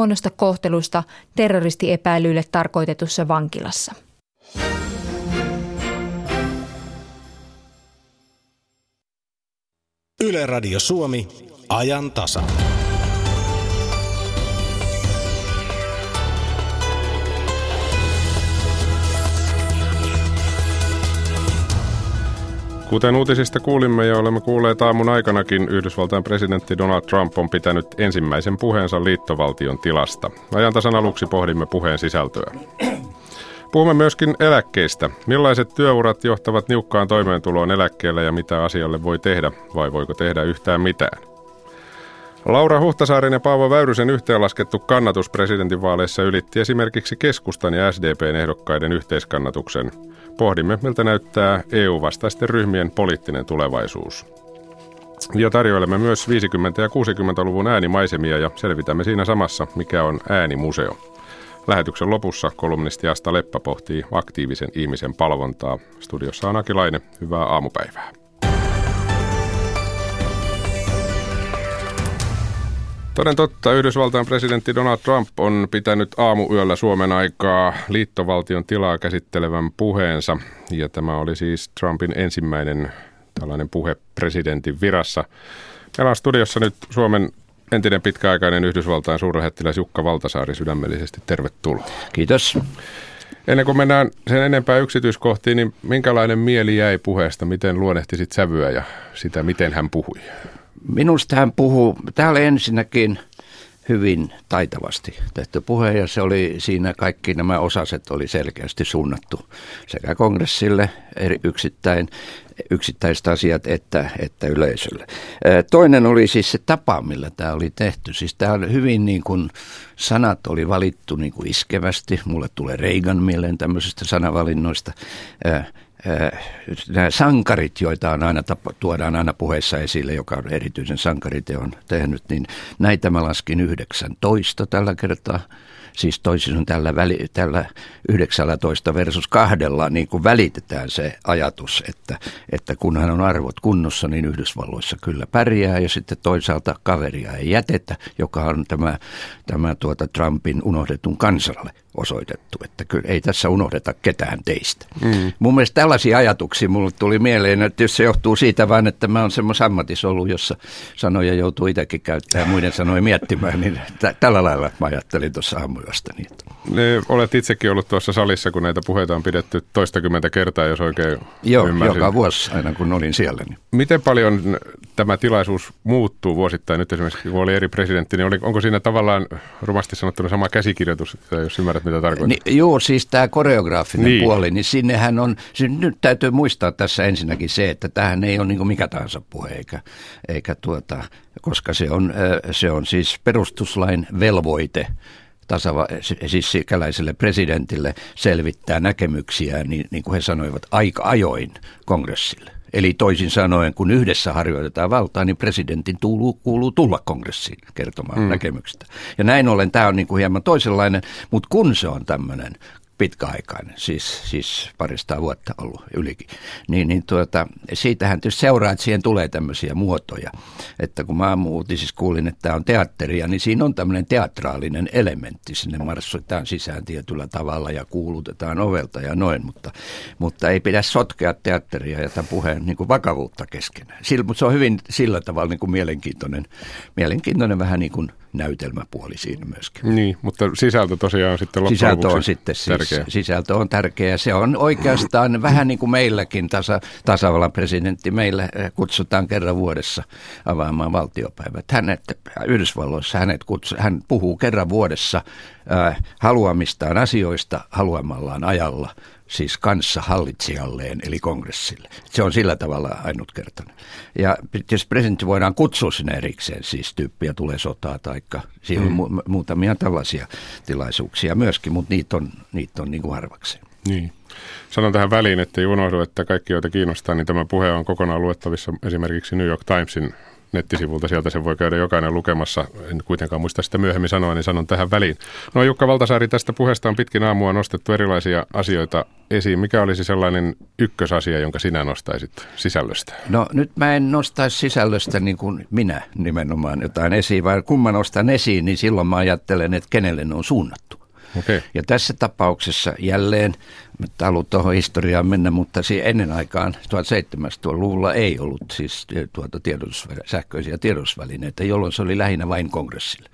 huonosta kohtelusta terroristiepäilyille tarkoitetussa vankilassa. Yle Radio Suomi, ajan tasa. Kuten uutisista kuulimme ja olemme kuulleet aamun aikanakin, Yhdysvaltain presidentti Donald Trump on pitänyt ensimmäisen puheensa liittovaltion tilasta. Ajantasan aluksi pohdimme puheen sisältöä. Puhumme myöskin eläkkeistä. Millaiset työurat johtavat niukkaan toimeentuloon eläkkeellä ja mitä asialle voi tehdä vai voiko tehdä yhtään mitään? Laura Huhtasaaren ja Paavo Väyrysen yhteenlaskettu kannatus presidentinvaaleissa ylitti esimerkiksi keskustan ja SDPn ehdokkaiden yhteiskannatuksen. Pohdimme, miltä näyttää EU-vastaisten ryhmien poliittinen tulevaisuus. Ja tarjoilemme myös 50- ja 60-luvun äänimaisemia ja selvitämme siinä samassa, mikä on äänimuseo. Lähetyksen lopussa kolumnisti Asta Leppä pohtii aktiivisen ihmisen palvontaa. Studiossa on Akilainen. Hyvää aamupäivää. Toden totta, Yhdysvaltain presidentti Donald Trump on pitänyt aamuyöllä Suomen aikaa liittovaltion tilaa käsittelevän puheensa. Ja tämä oli siis Trumpin ensimmäinen tällainen puhe presidentin virassa. Meillä on studiossa nyt Suomen entinen pitkäaikainen Yhdysvaltain suurlähettiläs Jukka Valtasaari sydämellisesti tervetuloa. Kiitos. Ennen kuin mennään sen enempää yksityiskohtiin, niin minkälainen mieli jäi puheesta? Miten luonnehtisit sävyä ja sitä, miten hän puhui? Minusta hän puhuu, täällä ensinnäkin hyvin taitavasti tehty puhe ja se oli siinä kaikki nämä osaset oli selkeästi suunnattu sekä kongressille eri yksittäin, yksittäiset asiat että, että yleisölle. Toinen oli siis se tapa, millä tämä oli tehty. Siis tämä oli hyvin niin kuin, sanat oli valittu niin kuin iskevästi. Mulle tulee Reagan mieleen tämmöisistä sanavalinnoista nämä sankarit, joita on aina, tuodaan aina puheessa esille, joka on erityisen sankariteon tehnyt, niin näitä mä laskin 19 tällä kertaa. Siis toisin sanoen tällä, väli, tällä 19 versus kahdella niin kuin välitetään se ajatus, että, että kun hän on arvot kunnossa, niin Yhdysvalloissa kyllä pärjää ja sitten toisaalta kaveria ei jätetä, joka on tämä, tämä tuota Trumpin unohdetun kansalle osoitettu, että kyllä ei tässä unohdeta ketään teistä. Mm. Mun mielestä tällaisia ajatuksia mulle tuli mieleen, että se johtuu siitä vain, että mä oon semmoisen ammatissa ollut, jossa sanoja joutuu itsekin käyttämään ja muiden sanoja miettimään, niin t- tällä lailla mä ajattelin tuossa aamuyöstä. Niin. Ne, olet itsekin ollut tuossa salissa, kun näitä puheita on pidetty toistakymmentä kertaa, jos oikein Joo, ymmärsin. joka vuosi aina kun olin siellä. Niin. Miten paljon tämä tilaisuus muuttuu vuosittain nyt esimerkiksi, kun oli eri presidentti, niin oli, onko siinä tavallaan rumasti sanottuna sama käsikirjoitus, jos ymmärrät mitä tarkoittaa? Niin, joo, siis tämä koreograafinen niin. puoli, niin sinnehän on, siis nyt täytyy muistaa tässä ensinnäkin se, että tähän ei ole niin mikä tahansa puhe, eikä, eikä tuota, koska se on, se on siis perustuslain velvoite tasava, siis sikäläiselle presidentille selvittää näkemyksiä, niin, niin kuin he sanoivat, aika ajoin kongressille. Eli toisin sanoen, kun yhdessä harjoitetaan valtaa, niin presidentin kuuluu, kuuluu tulla kongressiin kertomaan mm. näkemyksistä. Ja näin ollen tämä on niin kuin hieman toisenlainen, mutta kun se on tämmöinen pitkäaikainen, siis, siis parista vuotta ollut ylikin, niin, niin tuota, siitähän tietysti seuraa, että siihen tulee tämmöisiä muotoja. Että kun mä uutisissa kuulin, että tämä on teatteria, niin siinä on tämmöinen teatraalinen elementti. Sinne marssoitetaan sisään tietyllä tavalla ja kuulutetaan ovelta ja noin, mutta, mutta ei pidä sotkea teatteria ja tämän puheen niin kuin vakavuutta keskenään. Sillä, mutta se on hyvin sillä tavalla niin kuin mielenkiintoinen, mielenkiintoinen vähän niin kuin näytelmäpuoli siinä myöskin. Niin, mutta sisältö tosiaan sitten loppujen Sisältö on sitten siis, tärkeä. sisältö on tärkeä. Se on oikeastaan vähän niin kuin meilläkin tasa, tasavallan presidentti. Meillä eh, kutsutaan kerran vuodessa avaamaan valtiopäivät. Hänet, Yhdysvalloissa hänet kutsu, hän puhuu kerran vuodessa äh, haluamistaan asioista haluamallaan ajalla siis kanssa hallitsijalleen, eli kongressille. Se on sillä tavalla ainutkertainen. Ja tietysti presidentti voidaan kutsua sinne erikseen, siis tyyppiä tulee sotaa, tai siinä on mm. mu- muutamia tällaisia tilaisuuksia myöskin, mutta niitä on, niitä on niin kuin harvakseen. Niin. Sanon tähän väliin, että ei unohdu, että kaikki, joita kiinnostaa, niin tämä puhe on kokonaan luettavissa esimerkiksi New York Timesin nettisivulta. Sieltä sen voi käydä jokainen lukemassa. En kuitenkaan muista sitä myöhemmin sanoa, niin sanon tähän väliin. No Jukka Valtasaari, tästä puheesta on pitkin aamua nostettu erilaisia asioita esiin. Mikä olisi sellainen ykkösasia, jonka sinä nostaisit sisällöstä? No nyt mä en nostaisi sisällöstä niin kuin minä nimenomaan jotain esiin, vaan kun mä nostan esiin, niin silloin mä ajattelen, että kenelle ne on suunnattu. Okay. Ja tässä tapauksessa jälleen, nyt haluan tuohon historiaan mennä, mutta ennen aikaan 1700-luvulla ei ollut siis tuota tiedotus, sähköisiä tiedotusvälineitä, jolloin se oli lähinnä vain kongressille.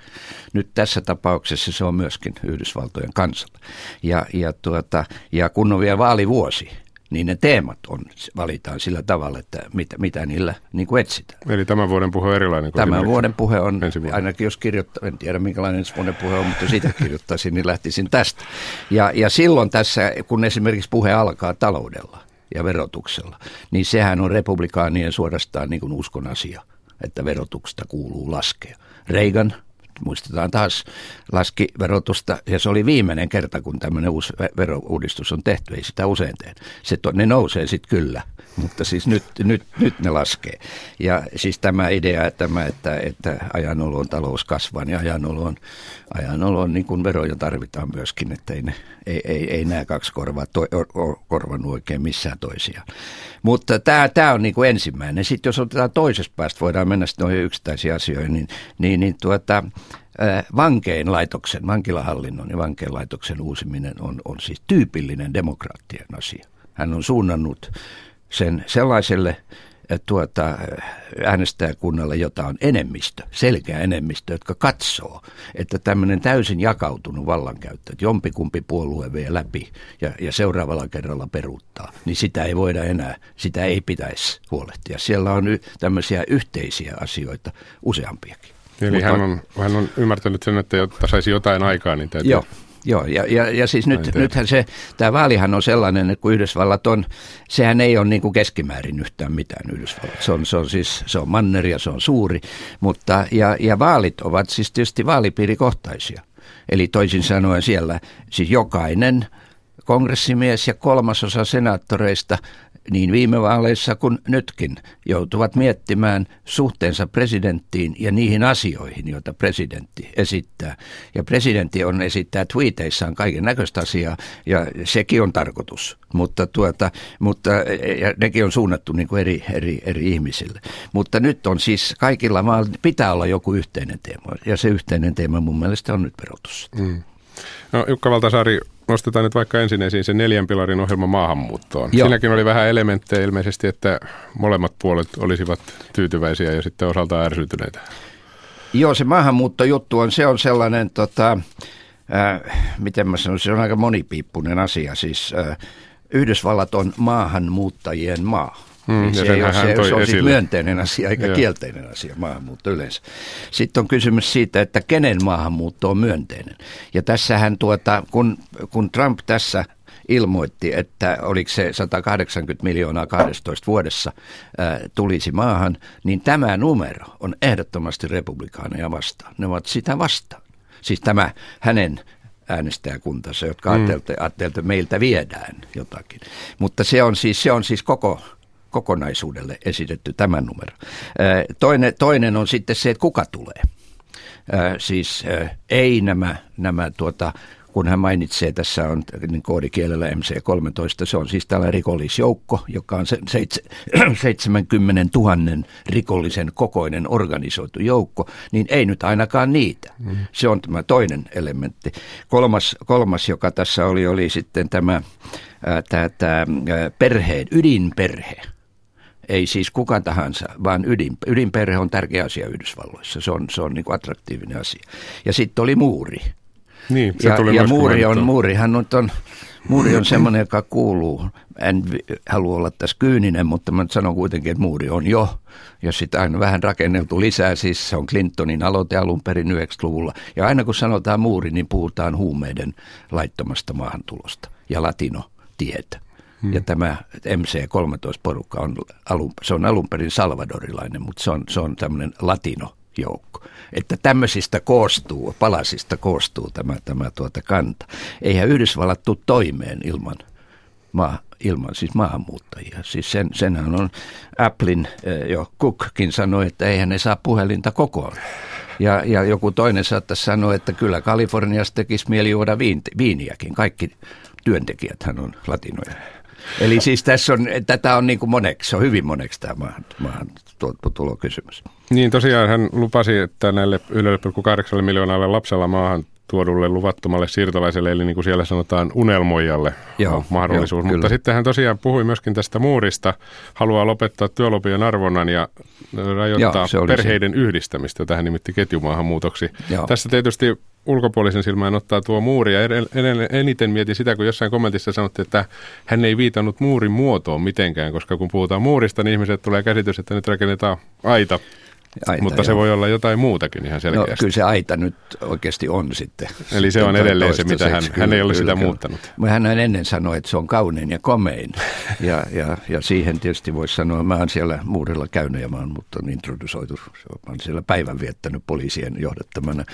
Nyt tässä tapauksessa se on myöskin Yhdysvaltojen kansalle. Ja, ja, tuota, ja kun on vielä vaalivuosi, niin ne teemat on, valitaan sillä tavalla, että mitä, mitä niillä niin kuin etsitään. Eli tämän vuoden puhe on erilainen kuin Tämän vuoden puhe on, ainakin jos kirjoittaa, en tiedä minkälainen ensi vuoden puhe on, mutta sitä kirjoittaisin, niin lähtisin tästä. Ja, ja silloin tässä, kun esimerkiksi puhe alkaa taloudella ja verotuksella, niin sehän on republikaanien suorastaan niin kuin uskon asia, että verotuksesta kuuluu laskea. Reagan muistetaan taas, laski verotusta ja se oli viimeinen kerta, kun tämmöinen uusi verouudistus on tehty, ei sitä usein tehdä. Se, ne nousee sitten kyllä, mutta siis nyt, nyt, nyt ne laskee. Ja siis tämä idea, tämä, että, että ajanolon talous kasvaa, niin ajanolon, ajanolon niin kuin veroja tarvitaan myöskin, että ei, ei, ei, ei nämä kaksi korvaa to, korvannut oikein missään toisiaan. Mutta tämä, tämä on niin kuin ensimmäinen. Sitten jos otetaan toisesta päästä, voidaan mennä sitten noihin yksittäisiin asioihin, niin, niin, niin tuota, vankein laitoksen, vankilahallinnon ja vankein laitoksen uusiminen on, on siis tyypillinen demokraattien asia. Hän on suunnannut sen sellaiselle tuota, äänestäjäkunnalle, jota on enemmistö, selkeä enemmistö, jotka katsoo, että tämmöinen täysin jakautunut vallankäyttö, että jompikumpi puolue vie läpi ja, ja seuraavalla kerralla peruuttaa, niin sitä ei voida enää, sitä ei pitäisi huolehtia. Siellä on y- tämmöisiä yhteisiä asioita useampiakin. Eli Mutta, hän, on, hän on ymmärtänyt sen, että jotta saisi jotain aikaa, niin täytyy... Joo, Joo, ja, ja, ja siis nyt, nythän se, tämä vaalihan on sellainen, että kun Yhdysvallat on, sehän ei ole niin kuin keskimäärin yhtään mitään Yhdysvallat. Se on, se on siis, se on manner ja se on suuri, mutta, ja, ja vaalit ovat siis tietysti vaalipiirikohtaisia. Eli toisin sanoen siellä siis jokainen kongressimies ja kolmasosa senaattoreista niin viime vaaleissa kuin nytkin joutuvat miettimään suhteensa presidenttiin ja niihin asioihin, joita presidentti esittää. Ja presidentti on esittää tweeteissaan kaiken näköistä asiaa ja sekin on tarkoitus, mutta, tuota, mutta ja nekin on suunnattu niin kuin eri, eri, eri ihmisille. Mutta nyt on siis kaikilla mailla pitää olla joku yhteinen teema ja se yhteinen teema mun mielestä on nyt verotus. Mm. No Jukka Valtasaari, nostetaan nyt vaikka ensin esiin se neljän pilarin ohjelma maahanmuuttoon. Joo. Siinäkin oli vähän elementtejä ilmeisesti, että molemmat puolet olisivat tyytyväisiä ja sitten osaltaan ärsytyneitä. Joo, se maahanmuuttojuttu on, se on sellainen, tota, äh, miten mä sanon, se on aika monipiippunen asia. Siis äh, Yhdysvallat on maahanmuuttajien maa. Mm, niin se, ei ole, se, se on siis myönteinen asia eikä Joo. kielteinen asia maahanmuutto yleensä. Sitten on kysymys siitä, että kenen maahanmuutto on myönteinen. Ja tässähän tuota, kun, kun Trump tässä ilmoitti, että oliko se 180 miljoonaa 12 vuodessa ää, tulisi maahan, niin tämä numero on ehdottomasti republikaaneja vastaan. Ne ovat sitä vastaan. Siis tämä hänen äänestäjäkuntansa, jotka mm. ajattelevat, että meiltä viedään jotakin. Mutta se on siis, se on siis koko kokonaisuudelle esitetty tämä numero. Toinen, toinen on sitten se, että kuka tulee. Siis ei nämä, nämä tuota, kun hän mainitsee, tässä on niin koodikielellä MC13, se on siis tällainen rikollisjoukko, joka on 70 000 rikollisen kokoinen organisoitu joukko, niin ei nyt ainakaan niitä. Mm. Se on tämä toinen elementti. Kolmas, kolmas joka tässä oli, oli sitten tämä, tämä, tämä perheen, ydinperhe ei siis kuka tahansa, vaan ydin, ydinperhe on tärkeä asia Yhdysvalloissa. Se on, se on niin kuin attraktiivinen asia. Ja sitten oli muuri. Niin, se ja, tuli ja muuri on, muurihan on, on, muuri on semmoinen, joka kuuluu. En halua olla tässä kyyninen, mutta mä sanon kuitenkin, että muuri on jo. Ja sitä aina vähän rakenneltu lisää, siis se on Clintonin aloite alun perin 90-luvulla. Ja aina kun sanotaan muuri, niin puhutaan huumeiden laittomasta maahantulosta ja latino-tietä. Hmm. Ja tämä MC-13-porukka on alun, se on alun perin salvadorilainen, mutta se on, se on tämmöinen latino-joukko. Että tämmöisistä koostuu, palasista koostuu tämä, tämä tuota kanta. Eihän Yhdysvallat tule toimeen ilman maa, ilman siis maahanmuuttajia. Siis sen, senhän on Applein jo Cookkin sanoi, että eihän ne saa puhelinta kokoon. Ja, ja joku toinen saattaisi sanoa, että kyllä Kaliforniassa tekisi mieli juoda viiniäkin. Kaikki työntekijäthän on latinoja. Eli siis tässä on, tätä on niin kuin moneksi, se on hyvin moneksi tämä maahan, maahan tulokysymys. Niin tosiaan hän lupasi, että näille 1,8 miljoonalle lapsella maahan tuodulle luvattomalle siirtolaiselle, eli niin kuin siellä sanotaan unelmoijalle Joo, on mahdollisuus. Jo, Mutta sitten hän tosiaan puhui myöskin tästä muurista, haluaa lopettaa työlupien arvonnan ja rajoittaa Joo, perheiden se. yhdistämistä, jota hän nimitti ketjumaahanmuutoksi. Joo. Tässä tietysti ulkopuolisen silmään ottaa tuo muuri ja eniten mietin sitä, kun jossain kommentissa sanottiin, että hän ei viitannut muurin muotoon mitenkään, koska kun puhutaan muurista, niin ihmiset tulee käsitys, että nyt rakennetaan aita Aita, Mutta se voi olla jotain muutakin ihan no, selkeästi. No, kyllä se aita nyt oikeasti on sitten. Eli se on edelleen se, mitä hän, hän ei ole kyllä, sitä kyllä. muuttanut. Hän ennen sanoi, että se on kaunein ja komein. ja, ja, ja siihen tietysti voisi sanoa, mä oon siellä muurilla käynyt ja mä oon mut on introdusoitu. Mä oon siellä päivän viettänyt poliisien johdattamana.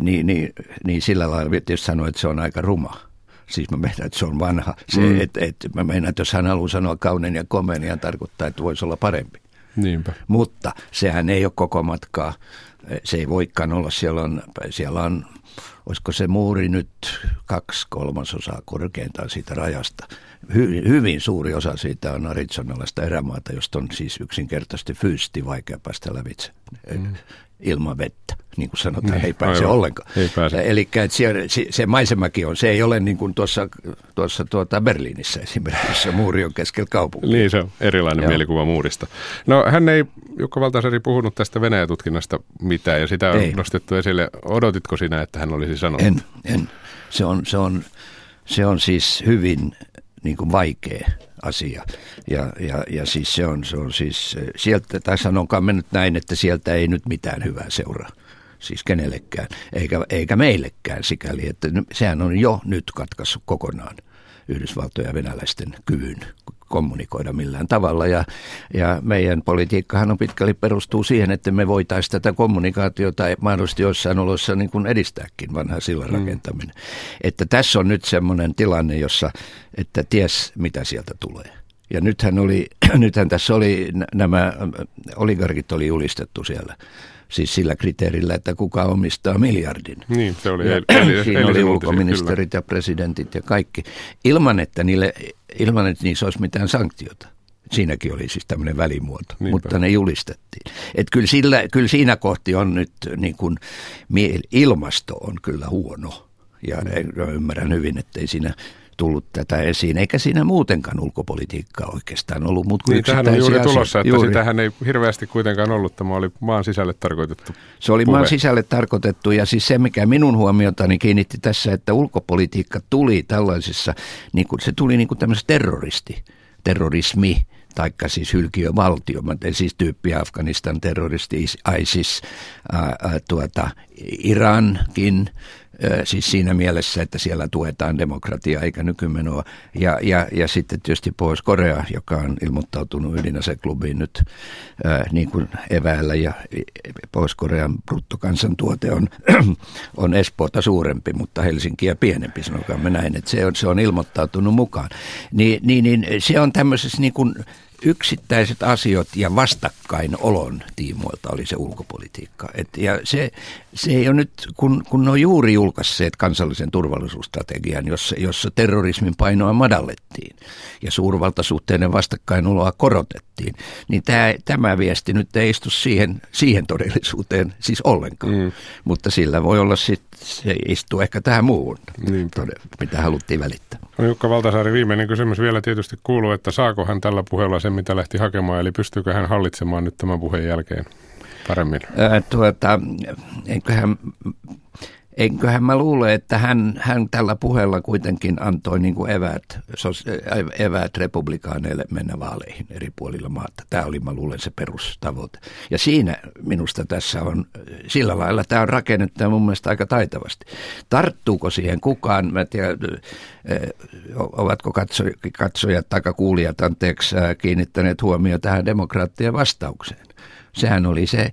Niin, niin, niin sillä lailla tietysti sanoa, että se on aika ruma. Siis mä meinaan, että se on vanha. Se, mm. et, et, mä meinaan, että jos hän haluaa sanoa kaunein ja komein, niin hän tarkoittaa, että voisi olla parempi. Niinpä. Mutta sehän ei ole koko matkaa. Se ei voikaan olla. Siellä on, siellä on olisiko se muuri nyt kaksi kolmasosaa korkeintaan siitä rajasta. Hy, hyvin suuri osa siitä on arizonalaista erämaata, josta on siis yksinkertaisesti fyysisesti vaikea päästä lävitse. Mm ilman vettä, niin kuin sanotaan, niin, ei pääse aivan. ollenkaan. Ei pääse. Eli se, se maisemakin on, se ei ole niin kuin tuossa, tuossa tuota Berliinissä esimerkiksi, se muuri on keskellä kaupunkia. Niin, se on erilainen Joo. mielikuva muurista. No hän ei, Jukka Valtasari, puhunut tästä Venäjä-tutkinnasta mitään, ja sitä on ei. nostettu esille. Odotitko sinä, että hän olisi sanonut? En, en. Se on, se on, se on siis hyvin niin kuin vaikea asia. Ja, ja, ja siis se on, se on siis, sieltä, tai sanonkaan mennyt näin, että sieltä ei nyt mitään hyvää seuraa. Siis kenellekään, eikä, eikä meillekään sikäli, että sehän on jo nyt katkaissut kokonaan Yhdysvaltojen ja venäläisten kyvyn kommunikoida millään tavalla. Ja, ja meidän politiikkahan on pitkälti perustuu siihen, että me voitaisiin tätä kommunikaatiota mahdollisesti joissain oloissa niin kuin edistääkin, vanha sillan mm. rakentaminen. Että tässä on nyt semmoinen tilanne, jossa, että ties mitä sieltä tulee. Ja nythän, oli, nythän tässä oli, nämä oligarkit oli julistettu siellä siis sillä kriteerillä, että kuka omistaa miljardin. Niin, se oli. Ja, eli, siinä oli ulkoministerit kyllä. ja presidentit ja kaikki, ilman että, niille, ilman että niissä olisi mitään sanktiota. Siinäkin oli siis tämmöinen välimuoto, Niinpä. mutta ne julistettiin. Et kyllä, sillä, kyllä siinä kohti on nyt, niin kuin, ilmasto on kyllä huono. Ja mm. ymmärrän hyvin, että ei siinä tullut tätä esiin, eikä siinä muutenkaan ulkopolitiikkaa oikeastaan ollut. Mutta niin, tähän on juuri tulossa, että juuri. sitähän ei hirveästi kuitenkaan ollut. Tämä oli maan sisälle tarkoitettu Se oli puhe. maan sisälle tarkoitettu ja siis se, mikä minun huomiotani kiinnitti tässä, että ulkopolitiikka tuli tällaisessa, niin kuin, se tuli niin kuin tämmöisessä terroristi, terrorismi, taikka siis hylkiövaltio, siis tyyppi Afganistan terroristi, ISIS, ää, ää, tuota, Irankin, siis siinä mielessä, että siellä tuetaan demokratiaa eikä nykymenoa. Ja, ja, ja sitten tietysti Pohjois-Korea, joka on ilmoittautunut ydinaseklubiin nyt niin kuin eväällä ja Pohjois-Korean bruttokansantuote on, on Espoota suurempi, mutta Helsinkiä pienempi, sanokaamme näin, että se on, se on ilmoittautunut mukaan. Ni, niin, niin se on tämmöisessä niin kuin yksittäiset asiat ja vastakkainolon tiimoilta oli se ulkopolitiikka. Et, ja se, se ei ole nyt, kun, kun ne on juuri julkaisseet kansallisen turvallisuusstrategian, jossa, jossa terrorismin painoa madallettiin ja suurvaltasuhteiden vastakkainaoloa korotettiin, niin tämä, tämä viesti nyt ei istu siihen, siihen todellisuuteen siis ollenkaan. Mm. Mutta sillä voi olla sitten, se istuu ehkä tähän muuhun, mitä haluttiin välittää. No Jukka Valtasaari, viimeinen kysymys vielä tietysti kuuluu, että saako hän tällä puheella sen, mitä lähti hakemaan, eli pystyykö hän hallitsemaan nyt tämän puheen jälkeen paremmin? Tuota, eiköhän Enköhän mä luule, että hän, hän tällä puheella kuitenkin antoi niin kuin eväät, eväät republikaaneille mennä vaaleihin eri puolilla maata. Tämä oli, mä luulen, se perustavoite. Ja siinä minusta tässä on, sillä lailla tämä on rakennettu mun mielestä aika taitavasti. Tarttuuko siihen kukaan, mä tiedä, ovatko katsojat tai kuulijat anteeksi kiinnittäneet huomioon tähän demokraattien vastaukseen. Sehän oli se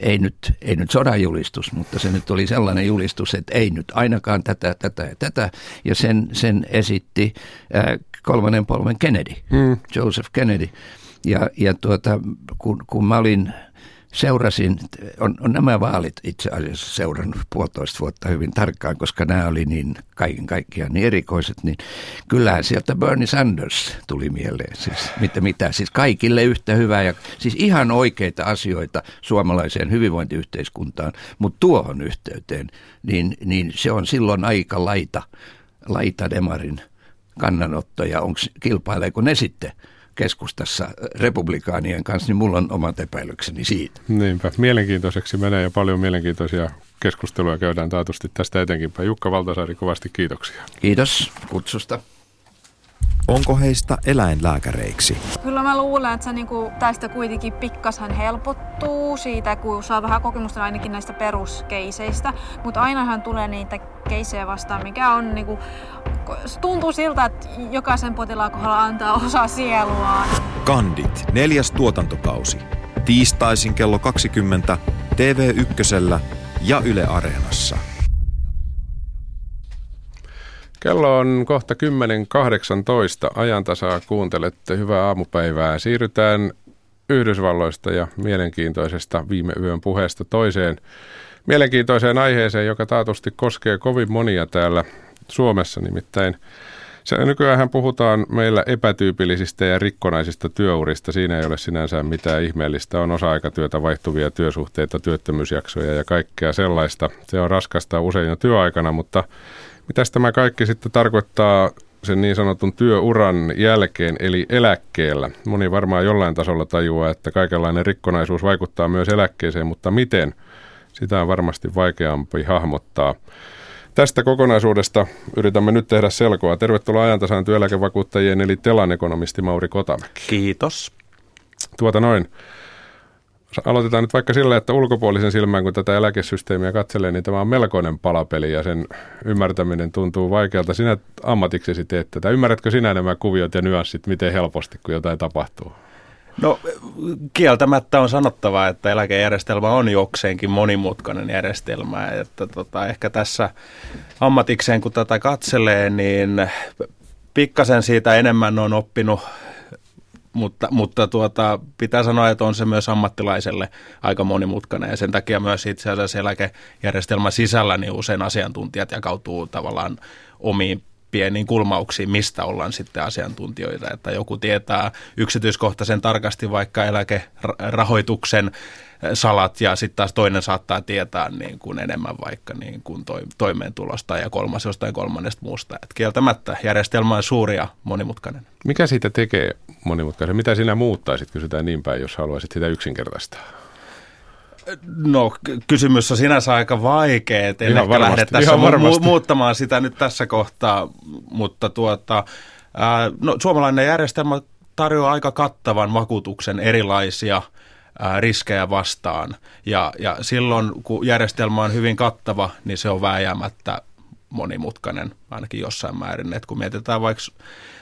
ei nyt, ei nyt sodan julistus, mutta se nyt oli sellainen julistus, että ei nyt ainakaan tätä, tätä ja tätä. Ja sen, sen esitti äh, kolmannen polven Kennedy, mm. Joseph Kennedy. Ja, ja tuota, kun, kun mä olin seurasin, on, on nämä vaalit itse asiassa seurannut puolitoista vuotta hyvin tarkkaan, koska nämä oli niin kaiken kaikkiaan niin erikoiset, niin kyllähän sieltä Bernie Sanders tuli mieleen. Siis mitä, mitä, siis kaikille yhtä hyvää ja siis ihan oikeita asioita suomalaiseen hyvinvointiyhteiskuntaan, mutta tuohon yhteyteen, niin, niin se on silloin aika laita, laita demarin kannanotto ja onko, kilpaileeko ne sitten – keskustassa republikaanien kanssa, niin mulla on omat epäilykseni siitä. Niinpä, mielenkiintoiseksi menee ja paljon mielenkiintoisia keskusteluja käydään taatusti tästä eteenkinpäin. Jukka Valtasaari, kovasti kiitoksia. Kiitos kutsusta. Onko heistä eläinlääkäreiksi? Kyllä mä luulen, että se niinku tästä kuitenkin pikkasen helpottuu siitä, kun saa vähän kokemusta ainakin näistä peruskeiseistä. Mutta ainahan tulee niitä keisejä vastaan, mikä on niinku, tuntuu siltä, että jokaisen potilaan kohdalla antaa osa sieluaan. Kandit, neljäs tuotantokausi. Tiistaisin kello 20 TV1 ja Yle Areenassa. Kello on kohta 10.18. Ajantasaa kuuntelette. Hyvää aamupäivää. Siirrytään Yhdysvalloista ja mielenkiintoisesta viime yön puheesta toiseen mielenkiintoiseen aiheeseen, joka taatusti koskee kovin monia täällä Suomessa. Nimittäin se, nykyään puhutaan meillä epätyypillisistä ja rikkonaisista työurista. Siinä ei ole sinänsä mitään ihmeellistä. On osa-aikatyötä, vaihtuvia työsuhteita, työttömyysjaksoja ja kaikkea sellaista. Se on raskasta usein jo työaikana, mutta mitä tämä kaikki sitten tarkoittaa sen niin sanotun työuran jälkeen, eli eläkkeellä? Moni varmaan jollain tasolla tajuaa, että kaikenlainen rikkonaisuus vaikuttaa myös eläkkeeseen, mutta miten? Sitä on varmasti vaikeampi hahmottaa. Tästä kokonaisuudesta yritämme nyt tehdä selkoa. Tervetuloa ajantasaan työeläkevakuuttajien eli Telan ekonomisti Mauri Kotamäki. Kiitos. Tuota noin. Aloitetaan nyt vaikka sillä, että ulkopuolisen silmään, kun tätä eläkesysteemiä katselee, niin tämä on melkoinen palapeli ja sen ymmärtäminen tuntuu vaikealta. Sinä ammatiksesi teet tätä. Ymmärrätkö sinä nämä kuviot ja nyanssit miten helposti, kun jotain tapahtuu? No kieltämättä on sanottava, että eläkejärjestelmä on jokseenkin monimutkainen järjestelmä. Että tota, ehkä tässä ammatikseen kun tätä katselee, niin pikkasen siitä enemmän on oppinut mutta, mutta tuota, pitää sanoa, että on se myös ammattilaiselle aika monimutkainen. Ja sen takia myös itse asiassa eläkejärjestelmän sisällä niin usein asiantuntijat jakautuu tavallaan omiin pieniin kulmauksiin, mistä ollaan sitten asiantuntijoita. Että joku tietää yksityiskohtaisen tarkasti vaikka eläkerahoituksen salat ja sitten taas toinen saattaa tietää niin kuin enemmän vaikka niin kuin toimeentulosta ja kolmas jostain kolmannesta muusta. Et kieltämättä järjestelmä on suuri ja monimutkainen. Mikä siitä tekee monimutkaisen? Mitä sinä muuttaisit, kysytään niin päin, jos haluaisit sitä yksinkertaistaa? No kysymys on sinänsä aika vaikea, että en ehkä lähde tässä mu- muuttamaan sitä nyt tässä kohtaa, mutta tuota, ää, no, suomalainen järjestelmä tarjoaa aika kattavan vakuutuksen erilaisia ää, riskejä vastaan. Ja, ja silloin, kun järjestelmä on hyvin kattava, niin se on vääjäämättä monimutkainen ainakin jossain määrin. Et kun mietitään vaikka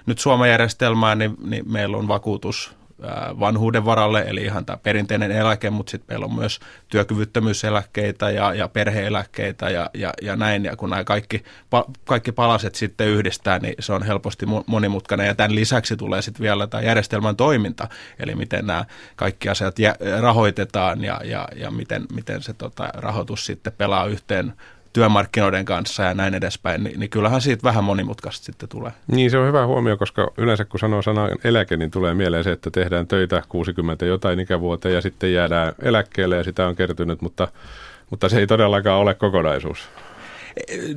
nyt Suomen järjestelmää, niin, niin meillä on vakuutus vanhuuden varalle, eli ihan tämä perinteinen eläke, mutta sitten meillä on myös työkyvyttömyyseläkkeitä ja, ja perheeläkkeitä ja, ja, ja näin. Ja kun nämä kaikki, pa, kaikki palaset sitten yhdistää, niin se on helposti monimutkainen. Ja tämän lisäksi tulee sitten vielä tämä järjestelmän toiminta, eli miten nämä kaikki asiat rahoitetaan ja, ja, ja miten, miten se tota, rahoitus sitten pelaa yhteen työmarkkinoiden kanssa ja näin edespäin, niin, niin kyllähän siitä vähän monimutkaista sitten tulee. Niin se on hyvä huomio, koska yleensä kun sanoo sana eläke, niin tulee mieleen se, että tehdään töitä 60 jotain ikävuoteen ja sitten jäädään eläkkeelle ja sitä on kertynyt, mutta, mutta se ei todellakaan ole kokonaisuus.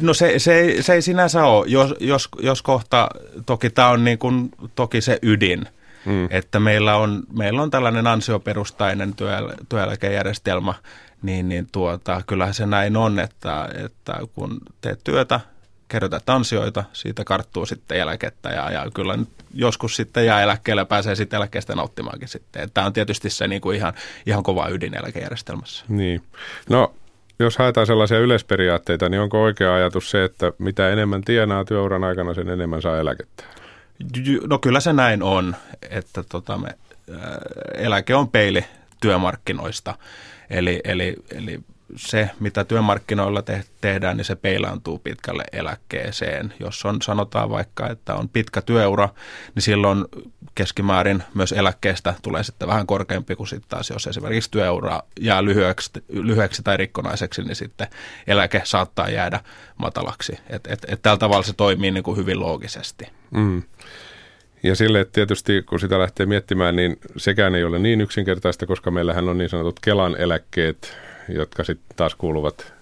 No se, se, ei, se ei sinänsä ole, jos, jos, jos kohta, toki tämä on niin kuin, toki se ydin, mm. että meillä on, meillä on tällainen ansioperustainen työ, työeläkejärjestelmä, niin, niin tuota, kyllähän se näin on, että, että kun teet työtä, kerrotat ansioita, siitä karttuu sitten eläkettä ja, ja kyllä nyt joskus sitten jää eläkkeelle ja pääsee sitten eläkkeestä nauttimaankin sitten. Tämä on tietysti se niin kuin ihan, ihan kova ydin eläkejärjestelmässä. Niin. No jos haetaan sellaisia yleisperiaatteita, niin onko oikea ajatus se, että mitä enemmän tienaa työuran aikana, sen enemmän saa eläkettä? No kyllä se näin on, että tota me, eläke on peili työmarkkinoista Eli, eli, eli se, mitä työmarkkinoilla te- tehdään, niin se peilaantuu pitkälle eläkkeeseen. Jos on, sanotaan vaikka, että on pitkä työura, niin silloin keskimäärin myös eläkkeestä tulee sitten vähän korkeampi kuin sitten taas, jos esimerkiksi työura jää lyhyeksi, lyhyeksi tai rikkonaiseksi, niin sitten eläke saattaa jäädä matalaksi. Et, et, et tällä tavalla se toimii niin kuin hyvin loogisesti. Mm. Ja sille tietysti, kun sitä lähtee miettimään, niin sekään ei ole niin yksinkertaista, koska meillähän on niin sanotut Kelan eläkkeet, jotka sitten taas kuuluvat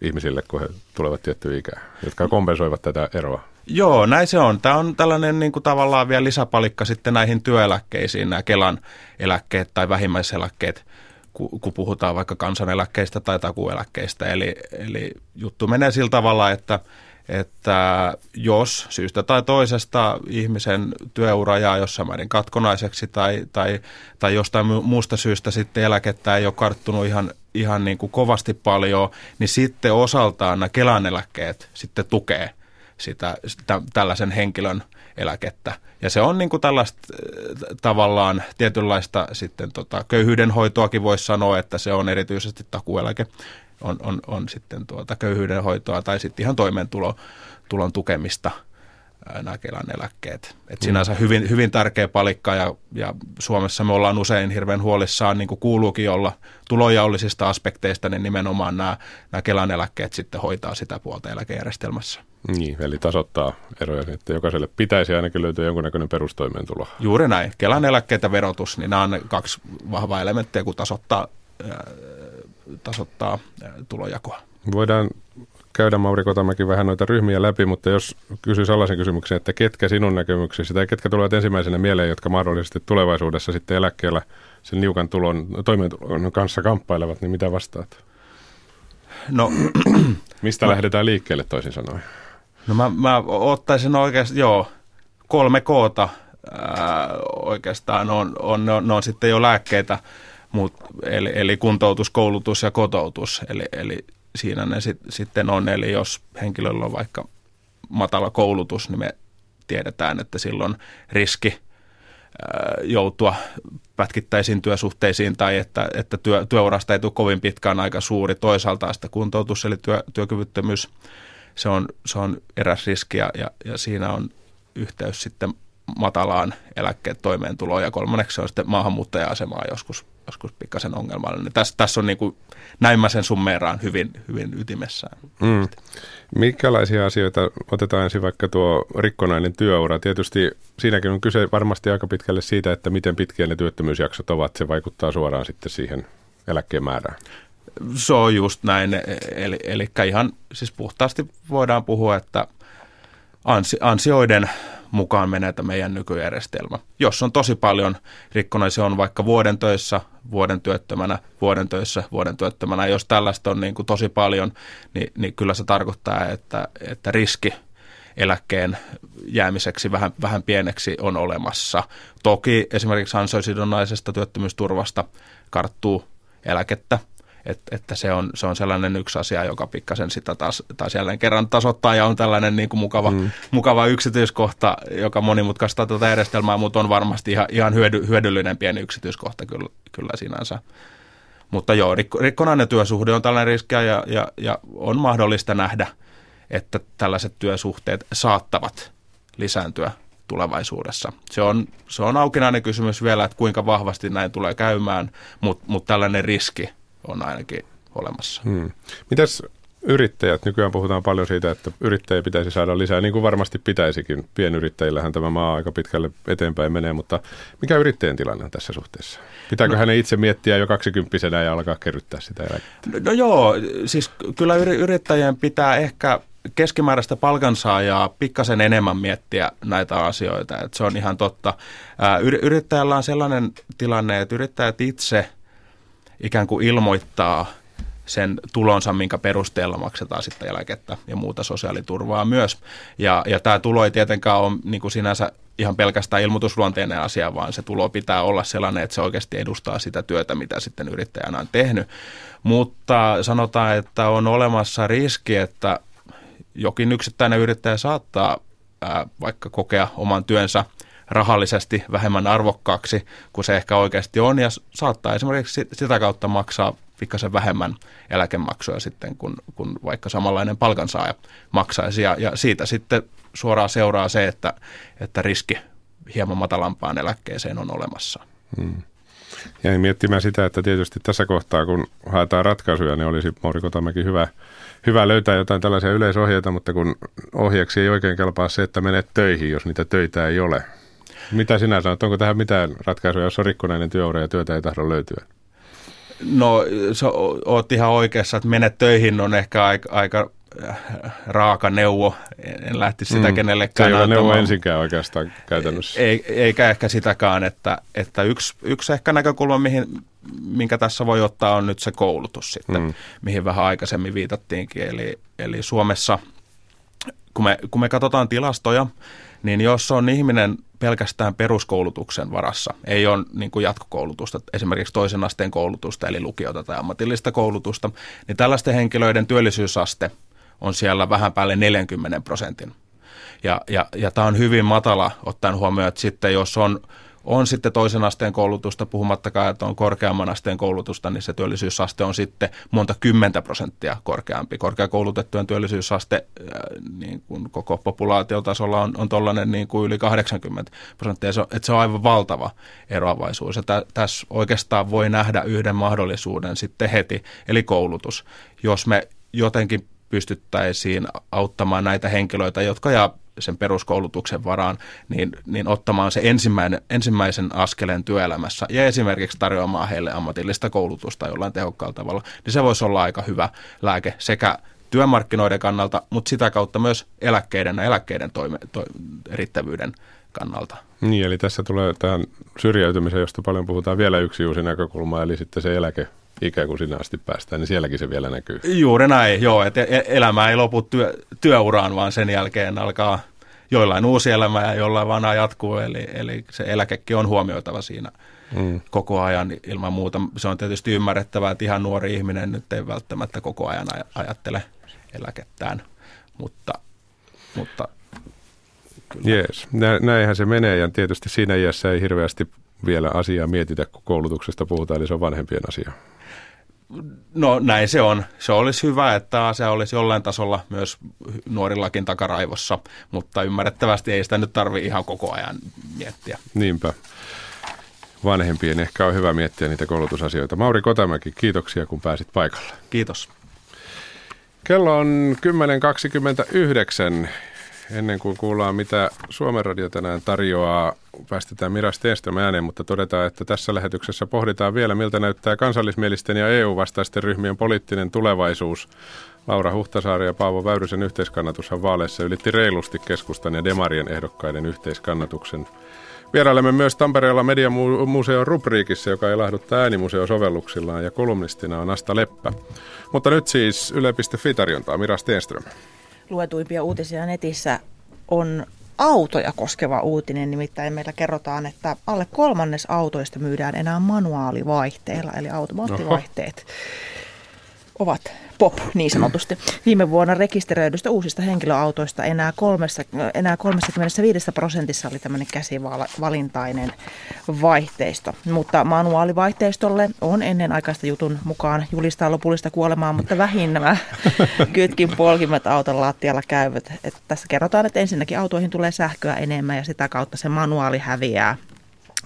ihmisille, kun he tulevat tiettyyn ikään, jotka kompensoivat tätä eroa. Joo, näin se on. Tämä on tällainen niin kuin tavallaan vielä lisäpalikka sitten näihin työeläkkeisiin, nämä Kelan eläkkeet tai vähimmäiseläkkeet, kun puhutaan vaikka kansaneläkkeistä tai takueläkkeistä. Eli, eli juttu menee sillä tavalla, että että jos syystä tai toisesta ihmisen työura jää jossain määrin katkonaiseksi tai, tai, tai jostain muusta syystä sitten eläkettä ei ole karttunut ihan, ihan niin kuin kovasti paljon, niin sitten osaltaan nämä Kelan eläkkeet sitten tukee sitä, sitä tällaisen henkilön eläkettä. Ja se on niin kuin tällaista äh, tavallaan tietynlaista sitten tota, köyhyydenhoitoakin voisi sanoa, että se on erityisesti takueläke on, on, on sitten tuota köyhyyden hoitoa tai sitten ihan toimeentulon tulon tukemista nämä Kelan eläkkeet. Et sinänsä mm. hyvin, hyvin tärkeä palikka ja, ja Suomessa me ollaan usein hirveän huolissaan, niin kuin kuuluukin olla tulojaollisista aspekteista, niin nimenomaan nämä, nämä Kelan eläkkeet sitten hoitaa sitä puolta eläkejärjestelmässä. Niin, eli tasoittaa eroja, että jokaiselle pitäisi ainakin löytyä jonkunnäköinen perustoimeentulo. Juuri näin. Kelan eläkkeet ja verotus, niin nämä on kaksi vahvaa elementtiä, kun tasoittaa tasoittaa tulojakoa. Voidaan käydä Mauri Kotamäki vähän noita ryhmiä läpi, mutta jos kysyy sellaisen kysymyksen, että ketkä sinun näkemyksesi tai ketkä tulevat ensimmäisenä mieleen, jotka mahdollisesti tulevaisuudessa sitten eläkkeellä sen niukan tulon, toimeentulon kanssa kamppailevat, niin mitä vastaat? No, Mistä mä, lähdetään liikkeelle toisin sanoen? No mä, mä ottaisin oikeasti, joo, kolme koota ää, oikeastaan on, on, on, ne on sitten jo lääkkeitä, Mut, eli, eli kuntoutus, koulutus ja kotoutus, eli, eli siinä ne sit, sitten on. Eli jos henkilöllä on vaikka matala koulutus, niin me tiedetään, että silloin riski joutua pätkittäisiin työsuhteisiin tai että, että työ, työurasta ei tule kovin pitkään aika suuri. Toisaalta sitä kuntoutus eli työ, työkyvyttömyys, se on, se on eräs riski ja, ja, ja siinä on yhteys sitten matalaan eläkkeet toimeentuloon ja kolmanneksi se on sitten maahanmuuttaja-asemaa joskus joskus pikkasen ongelmallinen. Tässä, tässä on niin kuin, näin mä sen summeeraan hyvin, hyvin ytimessään. Mm. Minkälaisia asioita otetaan ensin vaikka tuo rikkonainen työura? Tietysti siinäkin on kyse varmasti aika pitkälle siitä, että miten pitkiä ne työttömyysjaksot ovat. Se vaikuttaa suoraan sitten siihen eläkkeen määrään. Se on just näin. Eli, eli ihan siis puhtaasti voidaan puhua, että ansi, ansioiden mukaan menee tämä meidän nykyjärjestelmä. Jos on tosi paljon rikkonaisia, on vaikka vuoden töissä, vuoden työttömänä, vuoden töissä, vuoden työttömänä. Jos tällaista on niin kuin tosi paljon, niin, niin kyllä se tarkoittaa, että, että riski eläkkeen jäämiseksi vähän, vähän pieneksi on olemassa. Toki esimerkiksi ansiosidonnaisesta työttömyysturvasta karttuu eläkettä – et, että se on, se on sellainen yksi asia, joka pikkasen sitä taas, taas jälleen kerran tasoittaa ja on tällainen niin kuin mukava, mm. mukava yksityiskohta, joka monimutkaistaa tätä järjestelmää, mutta on varmasti ihan, ihan hyödy, hyödyllinen pieni yksityiskohta kyllä, kyllä sinänsä. Mutta joo, rikko, rikkonainen työsuhde on tällainen riski ja, ja, ja on mahdollista nähdä, että tällaiset työsuhteet saattavat lisääntyä tulevaisuudessa. Se on, se on aukinainen kysymys vielä, että kuinka vahvasti näin tulee käymään, mutta mut tällainen riski on ainakin olemassa. Hmm. Mitäs yrittäjät? Nykyään puhutaan paljon siitä, että yrittäjä pitäisi saada lisää, niin kuin varmasti pitäisikin. Pienyrittäjillähän tämä maa aika pitkälle eteenpäin menee, mutta mikä yrittäjän tilanne on tässä suhteessa? Pitääkö no, hänen itse miettiä jo kaksikymppisenä ja alkaa kerryttää sitä eläkettä? No, no joo, siis kyllä yrittäjien pitää ehkä keskimääräistä palkansaajaa pikkasen enemmän miettiä näitä asioita. Että se on ihan totta. Yrittäjällä on sellainen tilanne, että yrittäjät itse – ikään kuin ilmoittaa sen tulonsa, minkä perusteella maksetaan sitten eläkettä ja muuta sosiaaliturvaa myös. Ja, ja tämä tulo ei tietenkään ole niin kuin sinänsä ihan pelkästään ilmoitusluonteinen asia, vaan se tulo pitää olla sellainen, että se oikeasti edustaa sitä työtä, mitä sitten yrittäjänä on tehnyt. Mutta sanotaan, että on olemassa riski, että jokin yksittäinen yrittäjä saattaa ää, vaikka kokea oman työnsä rahallisesti vähemmän arvokkaaksi kuin se ehkä oikeasti on ja saattaa esimerkiksi sitä kautta maksaa pikkasen vähemmän eläkemaksuja sitten, kun, kun vaikka samanlainen palkansaaja maksaisi. Ja, ja siitä sitten suoraan seuraa se, että, että riski hieman matalampaan eläkkeeseen on olemassa. Hmm. Ja miettimään sitä, että tietysti tässä kohtaa, kun haetaan ratkaisuja, niin olisi Mauri Kotamäki hyvä, hyvä löytää jotain tällaisia yleisohjeita, mutta kun ohjeeksi ei oikein kelpaa se, että menet töihin, jos niitä töitä ei ole. Mitä sinä sanot, onko tähän mitään ratkaisuja, jos on rikkonainen työura ja työtä ei tahdo löytyä? No, oot ihan oikeassa, että menet töihin on ehkä aika, aika äh, raaka neuvo. En lähti sitä mm, kenellekään. Se ei ole neuvo ensinkään oikeastaan käytännössä. Ei, eikä ehkä sitäkään, että, että yksi, yksi ehkä näkökulma, mihin, minkä tässä voi ottaa, on nyt se koulutus sitten, mm. mihin vähän aikaisemmin viitattiinkin. Eli, eli Suomessa, kun me, kun me katsotaan tilastoja, niin jos on ihminen pelkästään peruskoulutuksen varassa, ei ole niin kuin jatkokoulutusta, esimerkiksi toisen asteen koulutusta, eli lukiota tai ammatillista koulutusta, niin tällaisten henkilöiden työllisyysaste on siellä vähän päälle 40 prosentin. Ja, ja, ja tämä on hyvin matala ottaen huomioon, että sitten jos on on sitten toisen asteen koulutusta, puhumattakaan, että on korkeamman asteen koulutusta, niin se työllisyysaste on sitten monta kymmentä prosenttia korkeampi. Korkeakoulutettujen työllisyysaste niin kuin koko populaatiotasolla on, on tuollainen niin kuin yli 80 prosenttia, se on, että se on aivan valtava eroavaisuus. Ja tä, tässä oikeastaan voi nähdä yhden mahdollisuuden sitten heti, eli koulutus. Jos me jotenkin pystyttäisiin auttamaan näitä henkilöitä, jotka jää sen peruskoulutuksen varaan, niin, niin ottamaan se ensimmäinen, ensimmäisen askeleen työelämässä ja esimerkiksi tarjoamaan heille ammatillista koulutusta jollain tehokkaalla tavalla, niin se voisi olla aika hyvä lääke sekä työmarkkinoiden kannalta, mutta sitä kautta myös eläkkeiden ja eläkkeiden toime, to, erittävyyden kannalta. Niin, eli tässä tulee tähän syrjäytymiseen, josta paljon puhutaan vielä yksi uusi näkökulma, eli sitten se eläke ikä, kun sinä asti päästään, niin sielläkin se vielä näkyy. Juuri näin, joo, että e-, elämä ei lopu työ, työuraan, vaan sen jälkeen alkaa joillain uusi elämä ja jollain vanha jatkuu, eli, eli se eläkekin on huomioitava siinä mm. koko ajan ilman muuta. Se on tietysti ymmärrettävää, että ihan nuori ihminen nyt ei välttämättä koko ajan ajattele eläkettään, mutta, mutta Jees, näinhän se menee ja tietysti siinä iässä ei hirveästi vielä asiaa mietitä, kun koulutuksesta puhutaan, eli se on vanhempien asia. No näin se on. Se olisi hyvä, että se olisi jollain tasolla myös nuorillakin takaraivossa, mutta ymmärrettävästi ei sitä nyt tarvitse ihan koko ajan miettiä. Niinpä. Vanhempien ehkä on hyvä miettiä niitä koulutusasioita. Mauri Kotamäki, kiitoksia kun pääsit paikalle. Kiitos. Kello on 10.29 ennen kuin kuullaan, mitä Suomen Radio tänään tarjoaa, päästetään Mira Stenström ääneen, mutta todetaan, että tässä lähetyksessä pohditaan vielä, miltä näyttää kansallismielisten ja EU-vastaisten ryhmien poliittinen tulevaisuus. Laura Huhtasaari ja Paavo Väyrysen yhteiskannatushan vaaleissa ylitti reilusti keskustan ja demarien ehdokkaiden yhteiskannatuksen. Vierailemme myös Tampereella Mediamuseon rubriikissa, joka ilahduttaa äänimuseo-sovelluksillaan ja kolumnistina on Asta Leppä. Mutta nyt siis Yle.fi tarjontaa Mira Stenström luetuimpia uutisia netissä on autoja koskeva uutinen, nimittäin meillä kerrotaan, että alle kolmannes autoista myydään enää manuaalivaihteella, eli automaattivaihteet Oho. ovat pop niin sanotusti. Viime vuonna rekisteröidystä uusista henkilöautoista enää, kolmessa, enää 35 prosentissa oli tämmöinen käsivalintainen vaihteisto. Mutta manuaalivaihteistolle on ennen aikaista jutun mukaan julistaa lopullista kuolemaa, mutta vähin nämä kytkin polkimet auton lattialla käyvät. Et tässä kerrotaan, että ensinnäkin autoihin tulee sähköä enemmän ja sitä kautta se manuaali häviää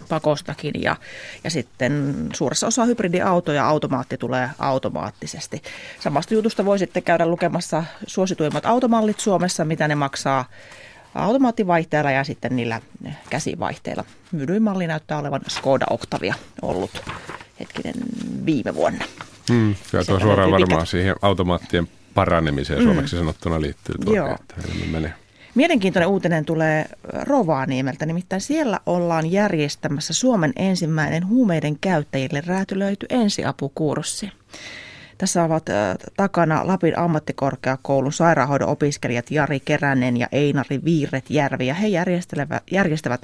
pakostakin ja, ja sitten suuressa osa hybridiautoja automaatti tulee automaattisesti. Samasta jutusta voi sitten käydä lukemassa suosituimmat automallit Suomessa, mitä ne maksaa automaattivaihteella ja sitten niillä käsivaihteilla. Myydyin malli näyttää olevan Skoda Octavia ollut hetkinen viime vuonna. Hmm, kyllä tuo suoraan varmaan siihen automaattien paranemiseen mm. suomeksi sanottuna liittyy tuo, Joo. että menee. Mielenkiintoinen uutinen tulee Rovaniemeltä, nimittäin siellä ollaan järjestämässä Suomen ensimmäinen huumeiden käyttäjille räätylöity ensiapukurssi. Tässä ovat takana Lapin ammattikorkeakoulun sairaanhoidon opiskelijat Jari Keränen ja Einari Viiret-Järvi. Ja he järjestävät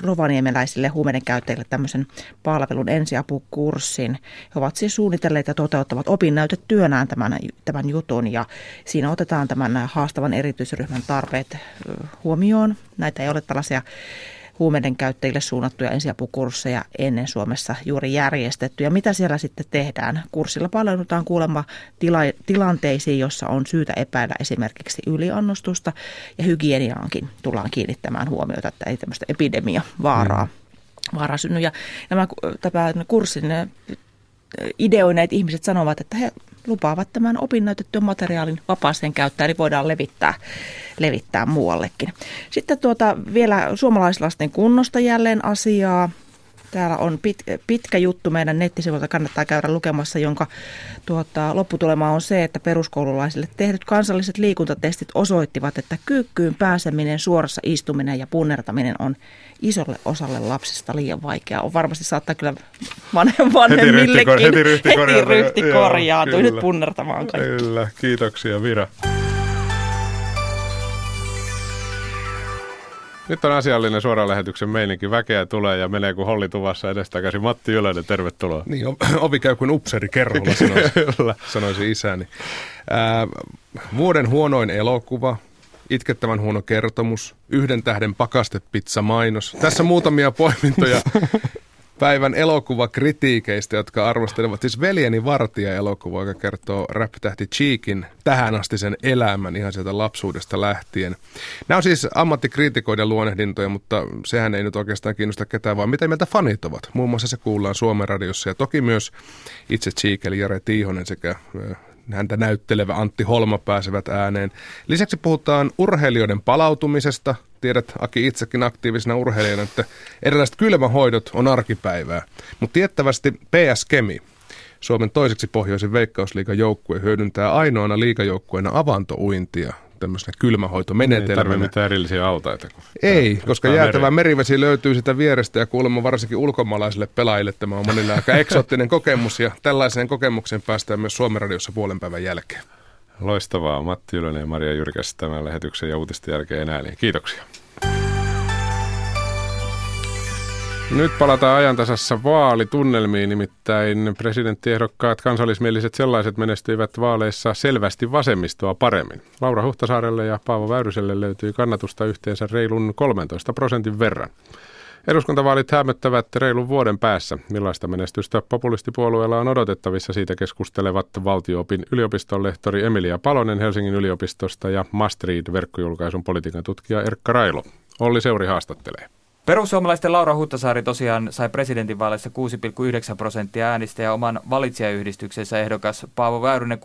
rovaniemeläisille huumeiden käyttäjille tämmöisen palvelun ensiapukurssin. He ovat siis suunnitelleet ja toteuttavat opinnäytetyönään tämän, tämän jutun ja siinä otetaan tämän haastavan erityisryhmän tarpeet huomioon. Näitä ei ole tällaisia huumeiden käyttäjille suunnattuja ensiapukursseja ennen Suomessa juuri järjestetty. Ja mitä siellä sitten tehdään? Kurssilla palaudutaan kuulemma tila- tilanteisiin, jossa on syytä epäillä esimerkiksi yliannostusta ja hygieniaankin tullaan kiinnittämään huomiota, että ei tämmöistä epidemia-vaaraa mm. vaaraa synny. Ja nämä, tämä kurssin ideoineet ihmiset sanovat, että he lupaavat tämän opinnäytettyön materiaalin vapaaseen käyttöön, niin voidaan levittää, levittää muuallekin. Sitten tuota, vielä suomalaislasten kunnosta jälleen asiaa. Täällä on pit, pitkä juttu meidän nettisivuilta, kannattaa käydä lukemassa, jonka tuota, lopputulema on se, että peruskoululaisille tehdyt kansalliset liikuntatestit osoittivat, että kyykkyyn pääseminen, suorassa istuminen ja punnertaminen on isolle osalle lapsista liian vaikeaa. On varmasti saattaa kyllä vanhemmillekin. Heti ryhti, heti ryhti korjaantui. Nyt punnertamaan kaikki. Kyllä, kiitoksia Vira. Nyt on asiallinen suoran lähetyksen meininki. Väkeä tulee ja menee kuin hollituvassa edestakaisin. Matti Ylönen, tervetuloa. Niin, ovi käy kuin upseri kerralla, sanoisi, sanoisi isäni. Ää, vuoden huonoin elokuva, itkettävän huono kertomus, yhden tähden pakastepizza mainos. Tässä muutamia poimintoja päivän elokuvakritiikeistä, jotka arvostelevat siis Veljeni Vartija elokuva, joka kertoo rap-tähti Cheekin tähän asti sen elämän ihan sieltä lapsuudesta lähtien. Nämä on siis ammattikriitikoiden luonnehdintoja, mutta sehän ei nyt oikeastaan kiinnosta ketään, vaan mitä mieltä fanit ovat. Muun muassa se kuullaan Suomen radiossa ja toki myös itse Cheek eli Jare Tiihonen sekä häntä näyttelevä Antti Holma pääsevät ääneen. Lisäksi puhutaan urheilijoiden palautumisesta. Tiedät Aki itsekin aktiivisena urheilijana, että erilaiset kylmähoidot on arkipäivää. Mutta tiettävästi PS Kemi, Suomen toiseksi pohjoisin veikkausliigan joukkue hyödyntää ainoana liikajoukkueena avantouintia tämmöisenä kylmähoitomenetelmänä. Ei tarvitse mitään erillisiä altaita. Ei, koska jäätävä meri. merivesi löytyy sitä vierestä ja kuulemma varsinkin ulkomaalaisille pelaajille tämä on monille aika eksoottinen kokemus ja tällaiseen kokemukseen päästään myös Suomen radiossa puolen päivän jälkeen. Loistavaa. Matti Ylönen ja Maria Jyrkäs tämän lähetyksen ja uutisten jälkeen enää. Kiitoksia. Nyt palataan ajantasassa vaalitunnelmiin, nimittäin presidenttiehdokkaat kansallismieliset sellaiset menestyivät vaaleissa selvästi vasemmistoa paremmin. Laura Huhtasaarelle ja Paavo Väyryselle löytyi kannatusta yhteensä reilun 13 prosentin verran. Eduskuntavaalit hämöttävät reilun vuoden päässä. Millaista menestystä populistipuolueella on odotettavissa, siitä keskustelevat valtioopin yliopiston lehtori Emilia Palonen Helsingin yliopistosta ja Mastread verkkojulkaisun politiikan tutkija Erkka Railo. Olli Seuri haastattelee. Perussuomalaisten Laura Huhtasaari tosiaan sai presidentinvaaleissa 6,9 prosenttia äänistä ja oman valitsijayhdistyksensä ehdokas Paavo Väyrynen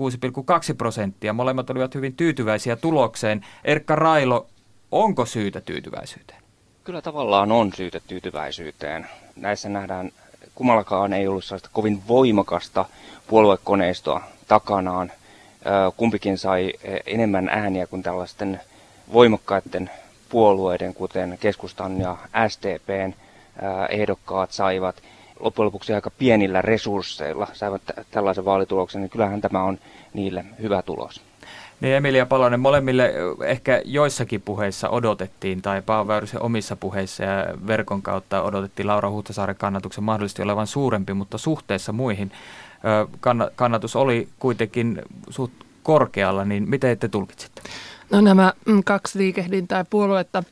6,2 prosenttia. Molemmat olivat hyvin tyytyväisiä tulokseen. Erkka Railo, onko syytä tyytyväisyyteen? Kyllä tavallaan on syytä tyytyväisyyteen. Näissä nähdään, kummallakaan ei ollut sellaista kovin voimakasta puoluekoneistoa takanaan. Kumpikin sai enemmän ääniä kuin tällaisten voimakkaiden puolueiden, kuten keskustan ja STPn ehdokkaat saivat loppujen lopuksi aika pienillä resursseilla saivat tällaisen vaalituloksen, niin kyllähän tämä on niille hyvä tulos. Niin Emilia Palonen, molemmille ehkä joissakin puheissa odotettiin, tai Paavo omissa puheissa ja verkon kautta odotettiin Laura Huhtasaaren kannatuksen mahdollisesti olevan suurempi, mutta suhteessa muihin kannatus oli kuitenkin suht korkealla, niin miten te tulkitsitte? No nämä mm, kaksi liikehdintää puoluetta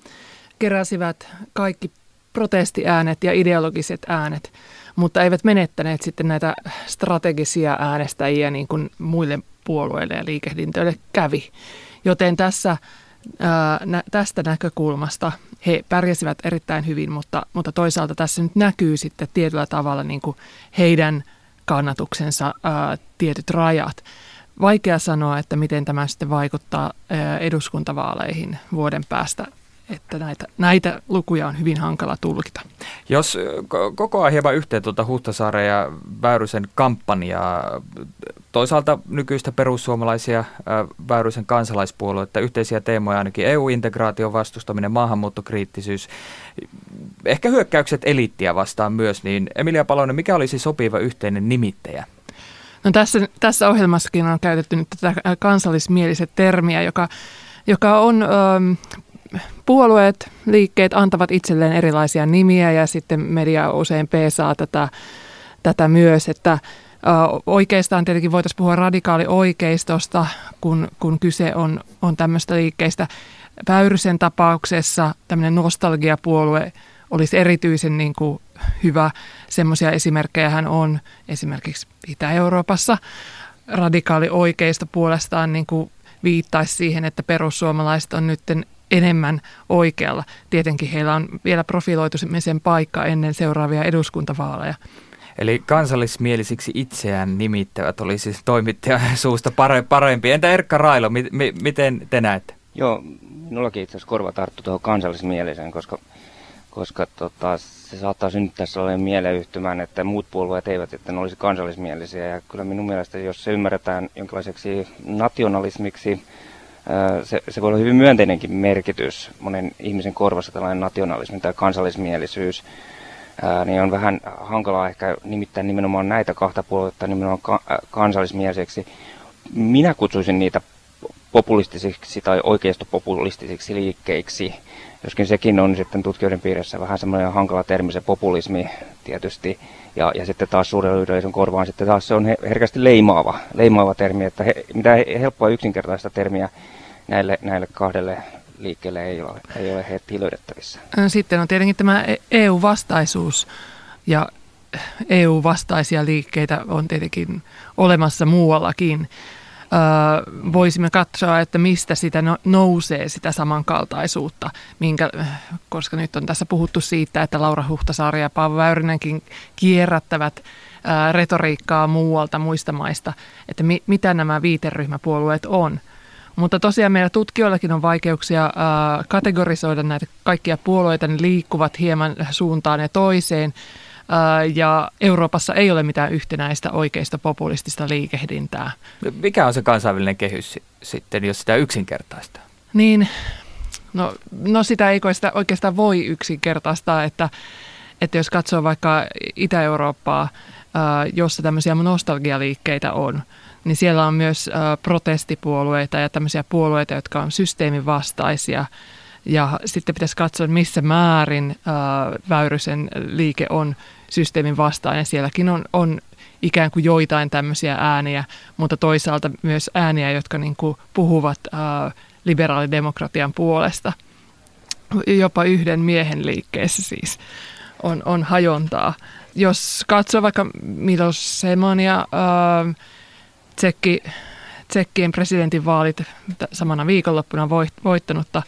keräsivät kaikki protestiäänet ja ideologiset äänet, mutta eivät menettäneet sitten näitä strategisia äänestäjiä niin kuin muille puolueille ja liikehdintöille kävi. Joten tässä, ää, nä, tästä näkökulmasta he pärjäsivät erittäin hyvin, mutta, mutta toisaalta tässä nyt näkyy sitten tietyllä tavalla niin kuin heidän kannatuksensa ää, tietyt rajat. Vaikea sanoa, että miten tämä sitten vaikuttaa eduskuntavaaleihin vuoden päästä että näitä, näitä lukuja on hyvin hankala tulkita. Jos koko ajan hieman yhteen tuota Huhtasaaren ja Väyrysen kampanjaa, toisaalta nykyistä perussuomalaisia Väyrysen kansalaispuoluetta, yhteisiä teemoja ainakin EU-integraation vastustaminen, maahanmuuttokriittisyys, ehkä hyökkäykset eliittiä vastaan myös, niin Emilia Palonen, mikä olisi sopiva yhteinen nimittäjä No tässä, tässä ohjelmassakin on käytetty nyt tätä kansallismieliset termiä, joka, joka on... Ähm, puolueet, liikkeet antavat itselleen erilaisia nimiä ja sitten media usein peesaa tätä, tätä myös, että Oikeastaan tietenkin voitaisiin puhua radikaali oikeistosta, kun, kun kyse on, on tämmöistä liikkeistä. Väyrysen tapauksessa tämmöinen nostalgiapuolue olisi erityisen niin kuin hyvä. Semmoisia esimerkkejä hän on esimerkiksi Itä-Euroopassa. Radikaali oikeista puolestaan niin kuin viittaisi siihen, että perussuomalaiset on nyt enemmän oikealla. Tietenkin heillä on vielä profiloitumisen paikka ennen seuraavia eduskuntavaaleja. Eli kansallismielisiksi itseään nimittävät oli siis toimittajan suusta parempi. Entä Erkka Railo, mi- mi- miten te näette? Joo, minullakin itse asiassa korva tarttu tuohon kansallismieliseen, koska, koska tota, se saattaa synnyttää sellainen mieleyhtymän, että muut puolueet eivät, että ne olisi kansallismielisiä. Ja kyllä minun mielestä, jos se ymmärretään jonkinlaiseksi nationalismiksi, se, se voi olla hyvin myönteinenkin merkitys monen ihmisen korvassa tällainen nationalismi tai kansallismielisyys, niin on vähän hankalaa ehkä nimittäin nimenomaan näitä kahta puoluetta nimenomaan kansallismieliseksi. Minä kutsuisin niitä populistisiksi tai oikeistopopulistisiksi liikkeiksi, joskin sekin on sitten tutkijoiden piirissä vähän semmoinen hankala termi se populismi tietysti, ja, ja sitten taas suurella yleisön korvaan sitten taas se on herkästi leimaava, leimaava termi, että he, mitä helppoa yksinkertaista termiä näille, näille kahdelle liikkeelle ei ole, ei ole heti löydettävissä. Sitten on tietenkin tämä EU-vastaisuus ja EU-vastaisia liikkeitä on tietenkin olemassa muuallakin voisimme katsoa, että mistä sitä no, nousee sitä samankaltaisuutta, minkä, koska nyt on tässä puhuttu siitä, että Laura Huhtasaari ja Paavo Väyrynenkin kierrättävät retoriikkaa muualta muista maista, että mi, mitä nämä viiteryhmäpuolueet on. Mutta tosiaan meillä tutkijoillakin on vaikeuksia kategorisoida näitä kaikkia puolueita, ne liikkuvat hieman suuntaan ja toiseen ja Euroopassa ei ole mitään yhtenäistä oikeista populistista liikehdintää. Mikä on se kansainvälinen kehys sitten, jos sitä yksinkertaista? Niin, no, no sitä ei sitä oikeastaan voi yksinkertaistaa, että, että jos katsoo vaikka Itä-Eurooppaa, jossa tämmöisiä nostalgialiikkeitä on, niin siellä on myös protestipuolueita ja tämmöisiä puolueita, jotka on systeemin vastaisia – ja sitten pitäisi katsoa, missä määrin ää, Väyrysen liike on systeemin vastainen. Sielläkin on, on ikään kuin joitain tämmöisiä ääniä, mutta toisaalta myös ääniä, jotka niin kuin puhuvat ää, liberaalidemokratian puolesta. Jopa yhden miehen liikkeessä siis on, on hajontaa. Jos katsoo vaikka Milos Semania, ää, tsekki, Tsekkien presidentinvaalit samana viikonloppuna voittanutta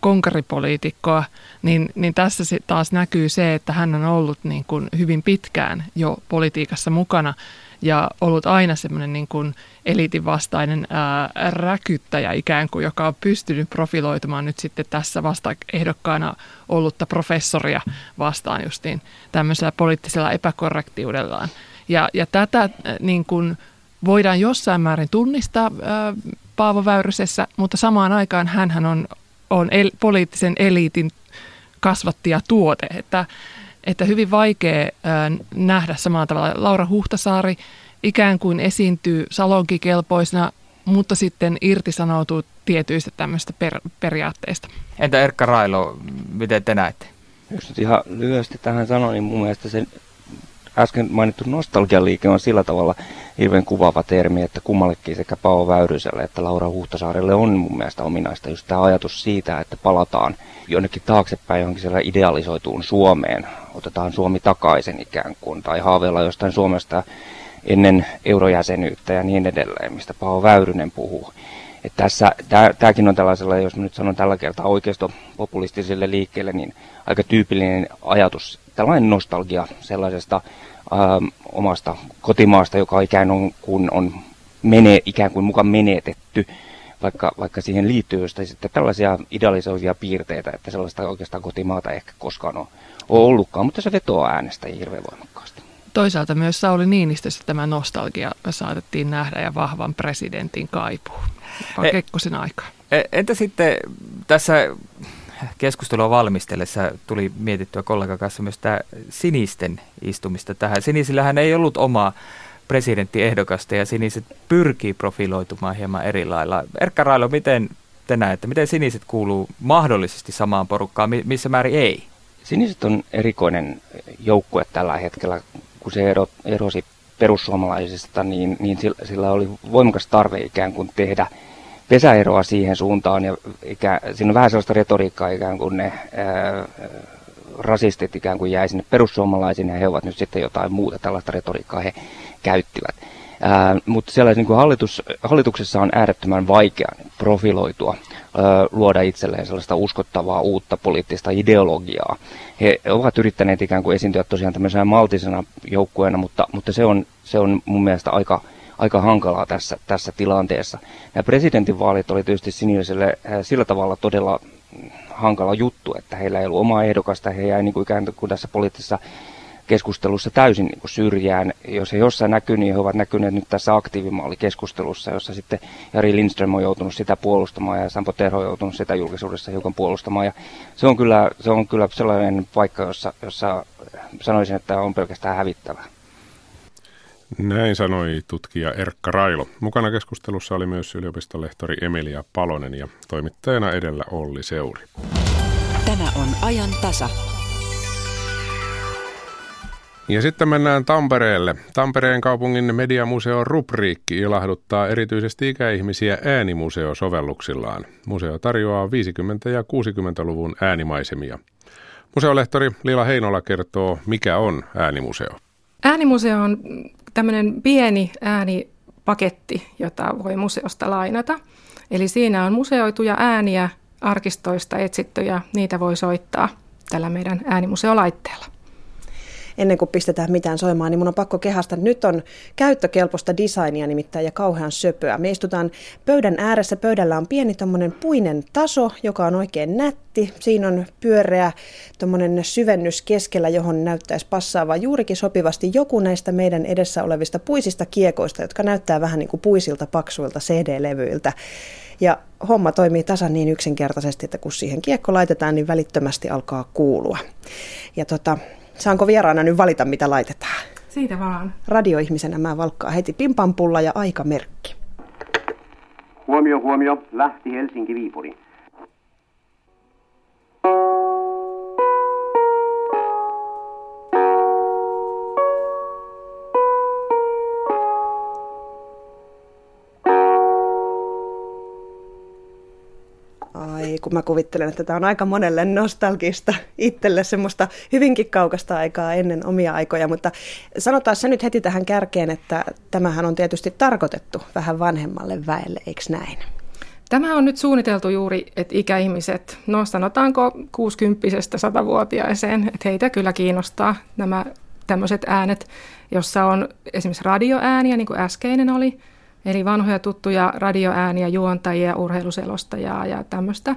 konkaripoliitikkoa, niin, niin tässä taas näkyy se, että hän on ollut niin kuin hyvin pitkään jo politiikassa mukana ja ollut aina semmoinen niin kuin eliitin vastainen ää, räkyttäjä ikään kuin, joka on pystynyt profiloitumaan nyt sitten tässä vasta ehdokkaana ollutta professoria vastaan justiin tämmöisellä poliittisella epäkorrektiudellaan. Ja, ja tätä niin kuin voidaan jossain määrin tunnistaa ää, Paavo Väyrysessä, mutta samaan aikaan hän on on el, poliittisen eliitin kasvattija tuote, että, että hyvin vaikea ää, nähdä samalla tavalla. Laura Huhtasaari ikään kuin esiintyy salonkikelpoisena, mutta sitten irtisanoutuu tietyistä tämmöistä per, periaatteista. Entä Erkka Railo, miten te näette? Jos nyt ihan lyhyesti tähän sanoin, niin mun mielestä se äsken mainittu nostalgialiike on sillä tavalla hirveän kuvaava termi, että kummallekin sekä Paavo Väyryselle että Laura Huhtasaarelle on mun mielestä ominaista just tämä ajatus siitä, että palataan jonnekin taaksepäin johonkin siellä idealisoituun Suomeen, otetaan Suomi takaisin ikään kuin, tai haaveilla jostain Suomesta ennen eurojäsenyyttä ja niin edelleen, mistä Paavo Väyrynen puhuu. Että tässä, tämäkin on tällaisella, jos nyt sanon tällä kertaa oikeistopopulistiselle liikkeelle, niin aika tyypillinen ajatus, tällainen nostalgia sellaisesta ähm, omasta kotimaasta, joka ikään kuin on mene, ikään kuin mukaan menetetty, vaikka, vaikka siihen liittyy jostain sitten tällaisia idealisoivia piirteitä, että sellaista oikeastaan kotimaata ei ehkä koskaan ole, ole ollutkaan, mutta se vetoaa äänestä hirveän voimakkaasti. Toisaalta myös Sauli Niinistössä tämä nostalgia saatettiin nähdä ja vahvan presidentin kaipuu. E- Kekkosen aikaa. E- entä sitten tässä keskustelua valmistellessa tuli mietittyä kollegan kanssa myös tämä sinisten istumista tähän. Sinisillähän ei ollut omaa presidenttiehdokasta ja siniset pyrkii profiloitumaan hieman eri lailla. Erkka Railo, miten te näette, miten siniset kuuluu mahdollisesti samaan porukkaan, missä määrin ei? Siniset on erikoinen joukkue tällä hetkellä, kun se ero, erosi perussuomalaisista, niin, niin sillä oli voimakas tarve ikään kuin tehdä – pesäeroa siihen suuntaan ja ikä, siinä on vähän sellaista retoriikkaa ikään kuin ne ää, rasistit ikään kuin jäi sinne perussuomalaisiin ja he ovat nyt sitten jotain muuta, tällaista retoriikkaa he käyttivät. Ää, mutta siellä niin kuin hallitus, hallituksessa on äärettömän vaikea profiloitua, ää, luoda itselleen sellaista uskottavaa uutta poliittista ideologiaa. He ovat yrittäneet ikään kuin esiintyä tosiaan tämmöisenä maltisena joukkueena, mutta, mutta se, on, se on mun mielestä aika, aika hankalaa tässä, tässä tilanteessa. Nämä presidentinvaalit oli tietysti Siniselle sillä tavalla todella hankala juttu, että heillä ei ollut omaa ehdokasta, he jäi niin kuin ikään kuin tässä poliittisessa keskustelussa täysin niin kuin syrjään. Jos he jossain näkyy, niin he ovat näkyneet nyt tässä aktiivimallikeskustelussa, jossa sitten Jari Lindström on joutunut sitä puolustamaan ja Sampo Terho on joutunut sitä julkisuudessa hiukan puolustamaan. Ja se, on kyllä, se on kyllä sellainen paikka, jossa, jossa sanoisin, että on pelkästään hävittävää. Näin sanoi tutkija Erkka Railo. Mukana keskustelussa oli myös yliopistolehtori Emilia Palonen ja toimittajana edellä Olli Seuri. Tämä on ajan tasa. Ja sitten mennään Tampereelle. Tampereen kaupungin mediamuseon rubriikki ilahduttaa erityisesti ikäihmisiä äänimuseo-sovelluksillaan. Museo tarjoaa 50- ja 60-luvun äänimaisemia. Museolehtori Lila Heinola kertoo, mikä on äänimuseo. Äänimuseo on tämmöinen pieni äänipaketti, jota voi museosta lainata. Eli siinä on museoituja ääniä arkistoista etsittyjä, niitä voi soittaa tällä meidän äänimuseolaitteella ennen kuin pistetään mitään soimaan, niin mun on pakko kehasta. Nyt on käyttökelpoista designia nimittäin ja kauhean söpöä. Me istutaan pöydän ääressä. Pöydällä on pieni tommonen puinen taso, joka on oikein nätti. Siinä on pyöreä tommonen syvennys keskellä, johon näyttäisi passaavan juurikin sopivasti joku näistä meidän edessä olevista puisista kiekoista, jotka näyttää vähän niin kuin puisilta paksuilta CD-levyiltä. Ja homma toimii tasan niin yksinkertaisesti, että kun siihen kiekko laitetaan, niin välittömästi alkaa kuulua. Ja tota, Saanko vieraana nyt valita, mitä laitetaan? Siitä vaan. Radioihmisenä mä valkkaa heti pimpampulla ja aikamerkki. Huomio, huomio. Lähti Helsinki-Viipuri. Ai, kun mä kuvittelen, että tämä on aika monelle nostalgista itselle semmoista hyvinkin kaukasta aikaa ennen omia aikoja, mutta sanotaan se nyt heti tähän kärkeen, että tämähän on tietysti tarkoitettu vähän vanhemmalle väelle, eikö näin? Tämä on nyt suunniteltu juuri, että ikäihmiset, no sanotaanko 60-100-vuotiaiseen, että heitä kyllä kiinnostaa nämä tämmöiset äänet, jossa on esimerkiksi radioääniä, niin kuin äskeinen oli, Eli vanhoja tuttuja radioääniä, juontajia, urheiluselostajaa ja tämmöistä.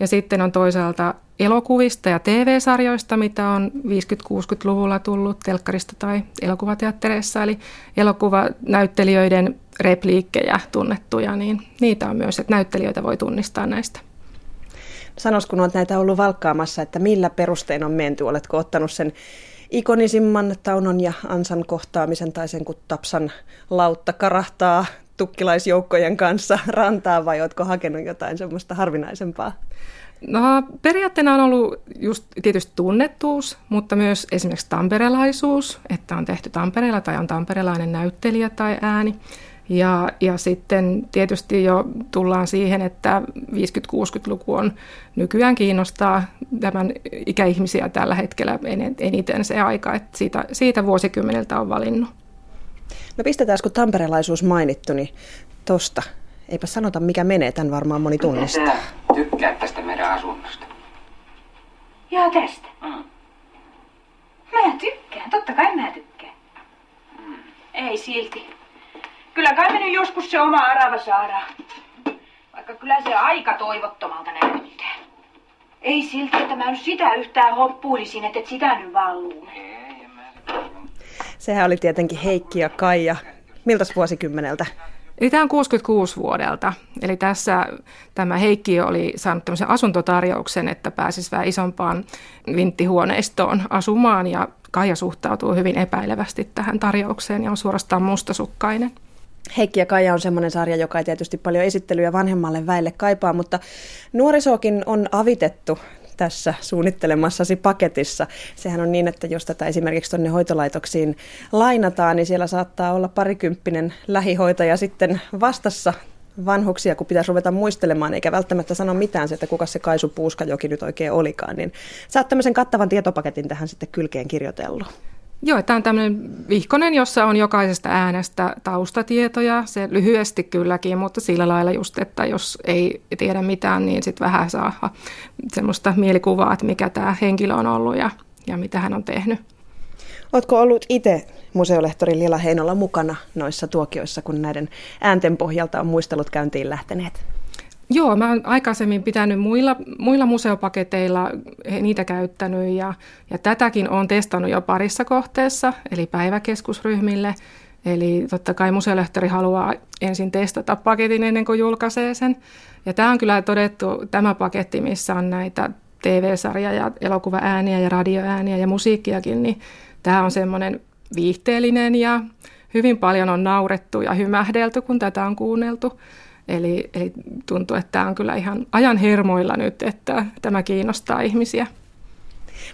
Ja sitten on toisaalta elokuvista ja TV-sarjoista, mitä on 50-60-luvulla tullut telkkarista tai elokuvateattereissa. Eli elokuvanäyttelijöiden repliikkejä tunnettuja, niin niitä on myös, että näyttelijöitä voi tunnistaa näistä. Sanois, kun olet näitä ollut valkkaamassa, että millä perustein on menty? Oletko ottanut sen ikonisimman Taunon ja Ansan kohtaamisen tai sen, kun Tapsan lautta karahtaa tukkilaisjoukkojen kanssa rantaa vai oletko hakenut jotain semmoista harvinaisempaa? No periaatteena on ollut just tietysti tunnettuus, mutta myös esimerkiksi tamperelaisuus, että on tehty Tampereella tai on tamperelainen näyttelijä tai ääni. Ja, ja sitten tietysti jo tullaan siihen, että 50-60-luku on nykyään kiinnostaa tämän ikäihmisiä tällä hetkellä eniten se aika, että siitä, siitä vuosikymmeneltä on valinnut. No pistetään, kun tamperelaisuus mainittu, niin tosta. Eipä sanota, mikä menee, tämän varmaan moni tunnistaa. Tykkää tästä meidän asunnosta. Joo, tästä. Mm. Mä tykkään, totta kai mä tykkään. Mm. Ei silti. Kyllä kai me nyt joskus se oma arava saadaan. Vaikka kyllä se aika toivottomalta näyttää. Ei silti, että mä nyt sitä yhtään hoppuilisin, että et sitä nyt vaan luulen. Sehän oli tietenkin Heikki ja Kaija. Miltä vuosikymmeneltä? Eli tämä on 66 vuodelta. Eli tässä tämä Heikki oli saanut tämmöisen asuntotarjouksen, että pääsisi vähän isompaan vinttihuoneistoon asumaan ja Kaija suhtautuu hyvin epäilevästi tähän tarjoukseen ja on suorastaan mustasukkainen. Heikki ja Kaija on semmoinen sarja, joka ei tietysti paljon esittelyä vanhemmalle väelle kaipaa, mutta nuorisokin on avitettu tässä suunnittelemassasi paketissa. Sehän on niin, että jos tätä esimerkiksi tuonne hoitolaitoksiin lainataan, niin siellä saattaa olla parikymppinen lähihoitaja sitten vastassa vanhuksia, kun pitäisi ruveta muistelemaan, eikä välttämättä sano mitään että kuka se Kaisu Puuskajoki nyt oikein olikaan, niin sä oot tämmöisen kattavan tietopaketin tähän sitten kylkeen kirjoitellut. Joo, tämä on tämmöinen vihkonen, jossa on jokaisesta äänestä taustatietoja, se lyhyesti kylläkin, mutta sillä lailla just, että jos ei tiedä mitään, niin sitten vähän saa semmoista mielikuvaa, että mikä tämä henkilö on ollut ja, ja mitä hän on tehnyt. Oletko ollut itse museolehtori Lila Heinolla mukana noissa tuokioissa, kun näiden äänten pohjalta on muistelut käyntiin lähteneet? Joo, mä oon aikaisemmin pitänyt muilla, muilla museopaketeilla niitä käyttänyt ja, ja tätäkin on testannut jo parissa kohteessa, eli päiväkeskusryhmille. Eli totta kai museolehtori haluaa ensin testata paketin ennen kuin julkaisee sen. Ja tämä on kyllä todettu, tämä paketti, missä on näitä TV-sarja- ja elokuvaääniä ja radioääniä ja musiikkiakin, niin tämä on semmoinen viihteellinen ja hyvin paljon on naurettu ja hymähdelty, kun tätä on kuunneltu. Eli, eli tuntuu, että tämä on kyllä ihan ajan hermoilla nyt, että tämä kiinnostaa ihmisiä.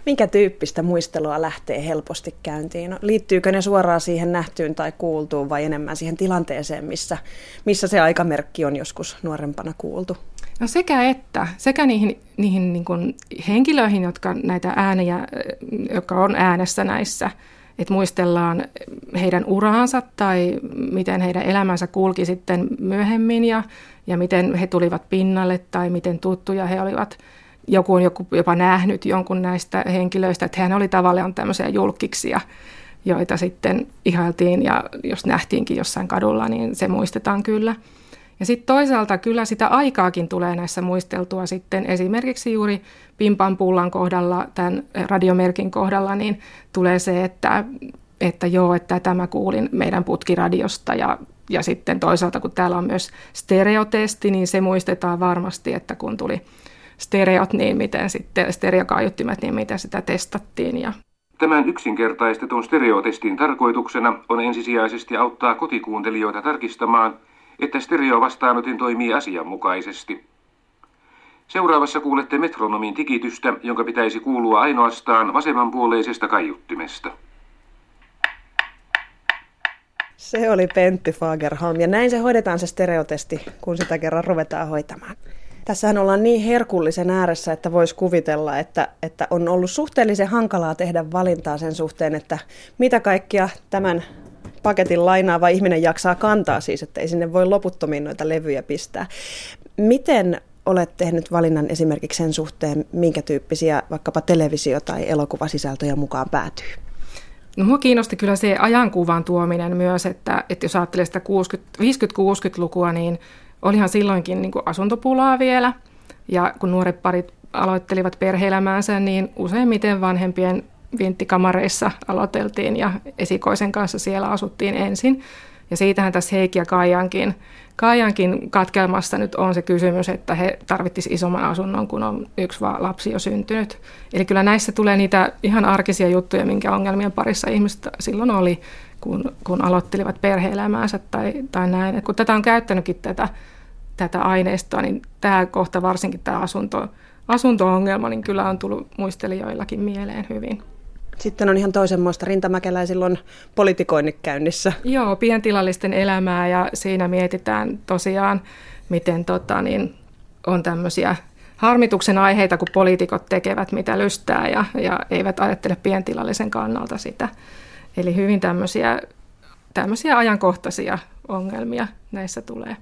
Minkä tyyppistä muistelua lähtee helposti käyntiin? No, liittyykö ne suoraan siihen nähtyyn tai kuultuun vai enemmän siihen tilanteeseen, missä, missä se aikamerkki on joskus nuorempana kuultu? No sekä että. Sekä niihin, niihin niin kuin henkilöihin, jotka näitä ääniä, jotka on äänessä näissä että muistellaan heidän uraansa tai miten heidän elämänsä kulki sitten myöhemmin ja, ja miten he tulivat pinnalle tai miten tuttuja he olivat. Joku on joku jopa nähnyt jonkun näistä henkilöistä, että hän oli tavallaan tämmöisiä julkiksia, joita sitten ihailtiin ja jos nähtiinkin jossain kadulla, niin se muistetaan kyllä. Ja sitten toisaalta kyllä sitä aikaakin tulee näissä muisteltua sitten. Esimerkiksi juuri Pimpan pullan kohdalla, tämän radiomerkin kohdalla, niin tulee se, että, että joo, että tämä kuulin meidän putkiradiosta. Ja, ja sitten toisaalta kun täällä on myös stereotesti, niin se muistetaan varmasti, että kun tuli stereot, niin miten sitten stereokaiuttimet, niin miten sitä testattiin ja Tämän yksinkertaistetun stereotestin tarkoituksena on ensisijaisesti auttaa kotikuuntelijoita tarkistamaan, että stereovastaanotin toimii asianmukaisesti. Seuraavassa kuulette metronomin tikitystä, jonka pitäisi kuulua ainoastaan vasemmanpuoleisesta kaiuttimesta. Se oli Pentti Fagerholm ja näin se hoidetaan se stereotesti, kun sitä kerran ruvetaan hoitamaan. Tässähän ollaan niin herkullisen ääressä, että voisi kuvitella, että, että on ollut suhteellisen hankalaa tehdä valintaa sen suhteen, että mitä kaikkia tämän paketin lainaava ihminen jaksaa kantaa siis, että ei sinne voi loputtomiin noita levyjä pistää. Miten olet tehnyt valinnan esimerkiksi sen suhteen, minkä tyyppisiä vaikkapa televisio- tai elokuvasisältöjä mukaan päätyy? No, mua kiinnosti kyllä se ajankuvan tuominen myös, että, että jos ajattelee sitä 50-60-lukua, niin olihan silloinkin niin kuin asuntopulaa vielä. Ja kun nuoret parit aloittelivat perheelämäänsä, niin useimmiten vanhempien vinttikamareissa aloiteltiin ja esikoisen kanssa siellä asuttiin ensin. Ja siitähän tässä Heikki ja Kaijankin, Kaijankin katkelmassa nyt on se kysymys, että he tarvittis isomman asunnon, kun on yksi vaan lapsi jo syntynyt. Eli kyllä näissä tulee niitä ihan arkisia juttuja, minkä ongelmien parissa ihmiset silloin oli, kun, kun aloittelivat perhe-elämäänsä tai, tai näin. Et kun tätä on käyttänytkin tätä, tätä aineistoa, niin tämä kohta varsinkin tämä asunto, asunto-ongelma, niin kyllä on tullut muistelijoillakin mieleen hyvin. Sitten on ihan toisenmoista rintamäkelää silloin politikoinnit käynnissä. Joo, pientilallisten elämää ja siinä mietitään tosiaan, miten tota, niin, on tämmöisiä harmituksen aiheita, kun poliitikot tekevät mitä lystää ja, ja eivät ajattele pientilallisen kannalta sitä. Eli hyvin tämmöisiä, tämmöisiä ajankohtaisia ongelmia näissä tulee.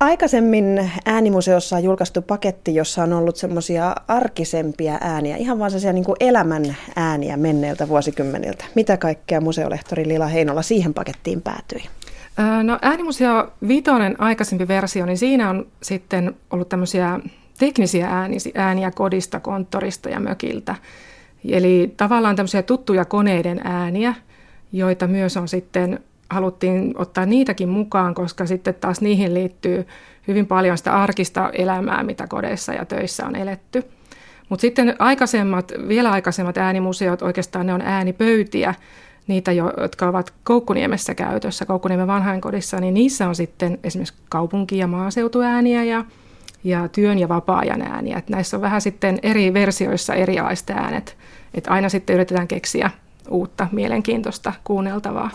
Aikaisemmin äänimuseossa on julkaistu paketti, jossa on ollut semmoisia arkisempia ääniä, ihan vaan sellaisia niin elämän ääniä menneiltä vuosikymmeniltä. Mitä kaikkea museolehtori Lila Heinola siihen pakettiin päätyi? No äänimuseo Vitoinen aikaisempi versio, niin siinä on sitten ollut tämmöisiä teknisiä ääniä kodista, konttorista ja mökiltä. Eli tavallaan tämmöisiä tuttuja koneiden ääniä, joita myös on sitten haluttiin ottaa niitäkin mukaan, koska sitten taas niihin liittyy hyvin paljon sitä arkista elämää, mitä kodeissa ja töissä on eletty. Mutta sitten aikaisemmat, vielä aikaisemmat äänimuseot, oikeastaan ne on äänipöytiä, niitä, jotka ovat Koukkuniemessä käytössä, Koukkuniemen vanhainkodissa, niin niissä on sitten esimerkiksi kaupunki- ja maaseutuääniä ja, ja työn ja vapaa-ajan ääniä. Et näissä on vähän sitten eri versioissa eri äänet. Et aina sitten yritetään keksiä uutta mielenkiintoista kuunneltavaa.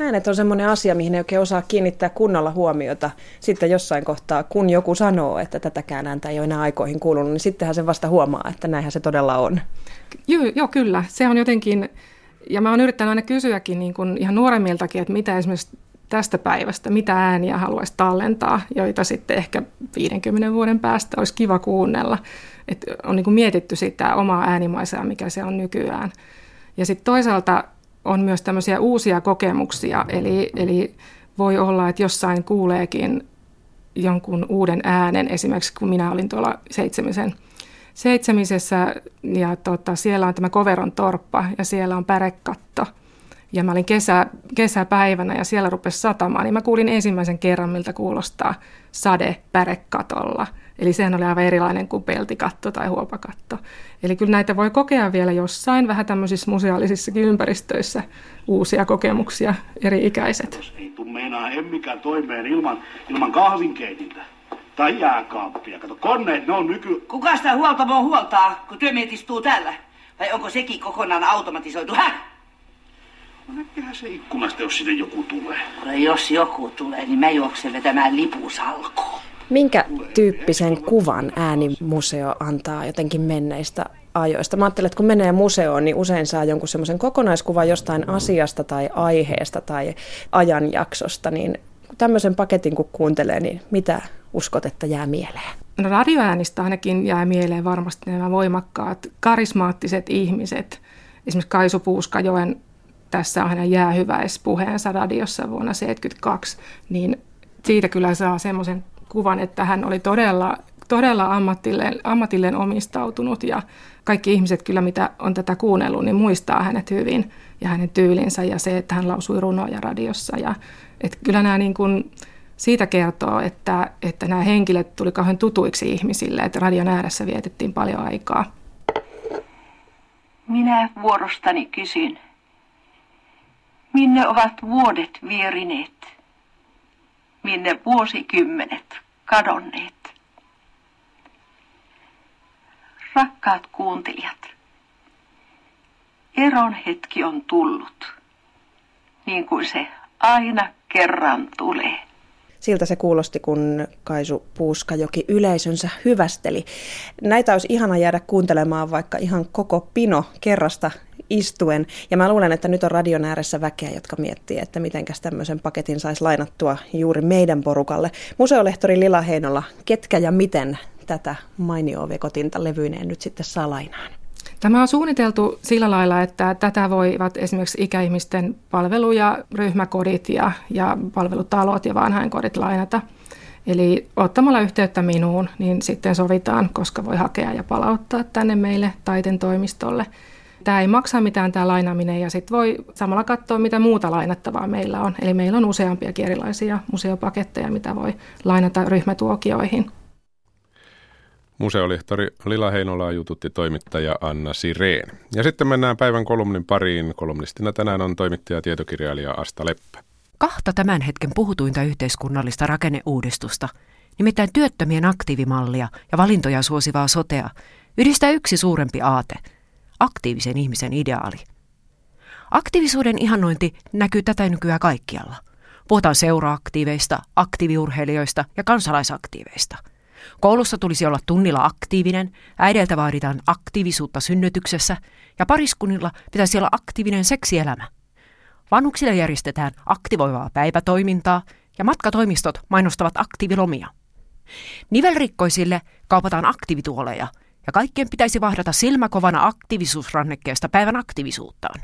Äänet on semmoinen asia, mihin ei oikein osaa kiinnittää kunnolla huomiota. Sitten jossain kohtaa, kun joku sanoo, että tätäkään ääntä ei ole enää aikoihin kuulunut, niin sittenhän se vasta huomaa, että näinhän se todella on. Joo, joo kyllä. Se on jotenkin, ja mä oon yrittänyt aina kysyäkin niin kuin ihan nuoremmiltakin, että mitä esimerkiksi tästä päivästä, mitä ääniä haluaisi tallentaa, joita sitten ehkä 50 vuoden päästä olisi kiva kuunnella. Et on niin kuin mietitty sitä omaa äänimaisaa, mikä se on nykyään. Ja sitten toisaalta on myös tämmöisiä uusia kokemuksia, eli, eli voi olla, että jossain kuuleekin jonkun uuden äänen, esimerkiksi kun minä olin tuolla seitsemisen, seitsemisessä, ja tota, siellä on tämä Koveron torppa, ja siellä on pärekatto, ja mä olin kesä, kesäpäivänä, ja siellä rupesi satamaan, niin mä kuulin ensimmäisen kerran, miltä kuulostaa sade pärekatolla – Eli sehän oli aivan erilainen kuin peltikatto tai huopakatto. Eli kyllä näitä voi kokea vielä jossain vähän tämmöisissä museaalisissakin ympäristöissä uusia kokemuksia eri ikäiset. Ei tule meinaa emmikään toimeen ilman, ilman kahvinkeitintä tai jääkaappia. Kato, koneet, ne on nyky... Kuka sitä huoltamoa huoltaa, kun työmiehet istuu täällä? Vai onko sekin kokonaan automatisoitu? Häh? No näkköhän se ikkunasta, jos sinne joku tulee. No jos joku tulee, niin mä juoksen vetämään lipusalkoon. Minkä tyyppisen kuvan äänimuseo antaa jotenkin menneistä ajoista? Mä ajattelen, että kun menee museoon, niin usein saa jonkun semmoisen kokonaiskuvan jostain asiasta tai aiheesta tai ajanjaksosta, niin tämmöisen paketin kun kuuntelee, niin mitä uskot, että jää mieleen? No radioäänistä ainakin jää mieleen varmasti nämä voimakkaat, karismaattiset ihmiset. Esimerkiksi Kaisu Puuskajoen tässä on hänen jäähyväispuheensa radiossa vuonna 1972, niin siitä kyllä saa semmoisen kuvan, että hän oli todella, todella ammatilleen, ammatilleen omistautunut ja kaikki ihmiset kyllä, mitä on tätä kuunnellut, niin muistaa hänet hyvin ja hänen tyylinsä ja se, että hän lausui runoja radiossa. Ja, että kyllä nämä niin kuin, siitä kertoo, että, että nämä henkilöt tuli kauhean tutuiksi ihmisille, että radion ääressä vietettiin paljon aikaa. Minä vuorostani kysyn, minne ovat vuodet vierineet? Minne vuosikymmenet kadonneet. Rakkaat kuuntelijat, eron hetki on tullut, niin kuin se aina kerran tulee. Siltä se kuulosti, kun Kaisu Puuskajoki yleisönsä hyvästeli. Näitä olisi ihana jäädä kuuntelemaan vaikka ihan koko pino kerrasta istuen. Ja mä luulen, että nyt on radion ääressä väkeä, jotka miettii, että mitenkäs tämmöisen paketin saisi lainattua juuri meidän porukalle. Museolehtori Lila Heinola, ketkä ja miten tätä mainio vekotinta levyineen nyt sitten saa lainaan? Tämä on suunniteltu sillä lailla, että tätä voivat esimerkiksi ikäihmisten palvelu- ja ryhmäkodit ja, ja palvelutalot ja vanhainkodit lainata. Eli ottamalla yhteyttä minuun, niin sitten sovitaan, koska voi hakea ja palauttaa tänne meille taiten toimistolle. Tämä ei maksa mitään tämä lainaaminen ja sitten voi samalla katsoa, mitä muuta lainattavaa meillä on. Eli meillä on useampia erilaisia museopaketteja, mitä voi lainata ryhmätuokioihin. Museolehtori Lila Heinola jututti toimittaja Anna Sireen. Ja sitten mennään päivän kolumnin pariin. Kolumnistina tänään on toimittaja tietokirjailija Asta Leppä. Kahta tämän hetken puhutuinta yhteiskunnallista rakenneuudistusta, nimittäin työttömien aktiivimallia ja valintoja suosivaa sotea, yhdistää yksi suurempi aate, aktiivisen ihmisen ideaali. Aktiivisuuden ihannointi näkyy tätä nykyään kaikkialla. Puhutaan seuraaktiiveista, aktiiviurheilijoista ja kansalaisaktiiveista – Koulussa tulisi olla tunnilla aktiivinen, äideltä vaaditaan aktiivisuutta synnytyksessä ja pariskunnilla pitäisi olla aktiivinen seksielämä. Vanhuksille järjestetään aktivoivaa päivätoimintaa ja matkatoimistot mainostavat aktiivilomia. Nivelrikkoisille kaupataan aktiivituoleja ja kaikkien pitäisi vahdata silmäkovana aktiivisuusrannekkeesta päivän aktiivisuuttaan.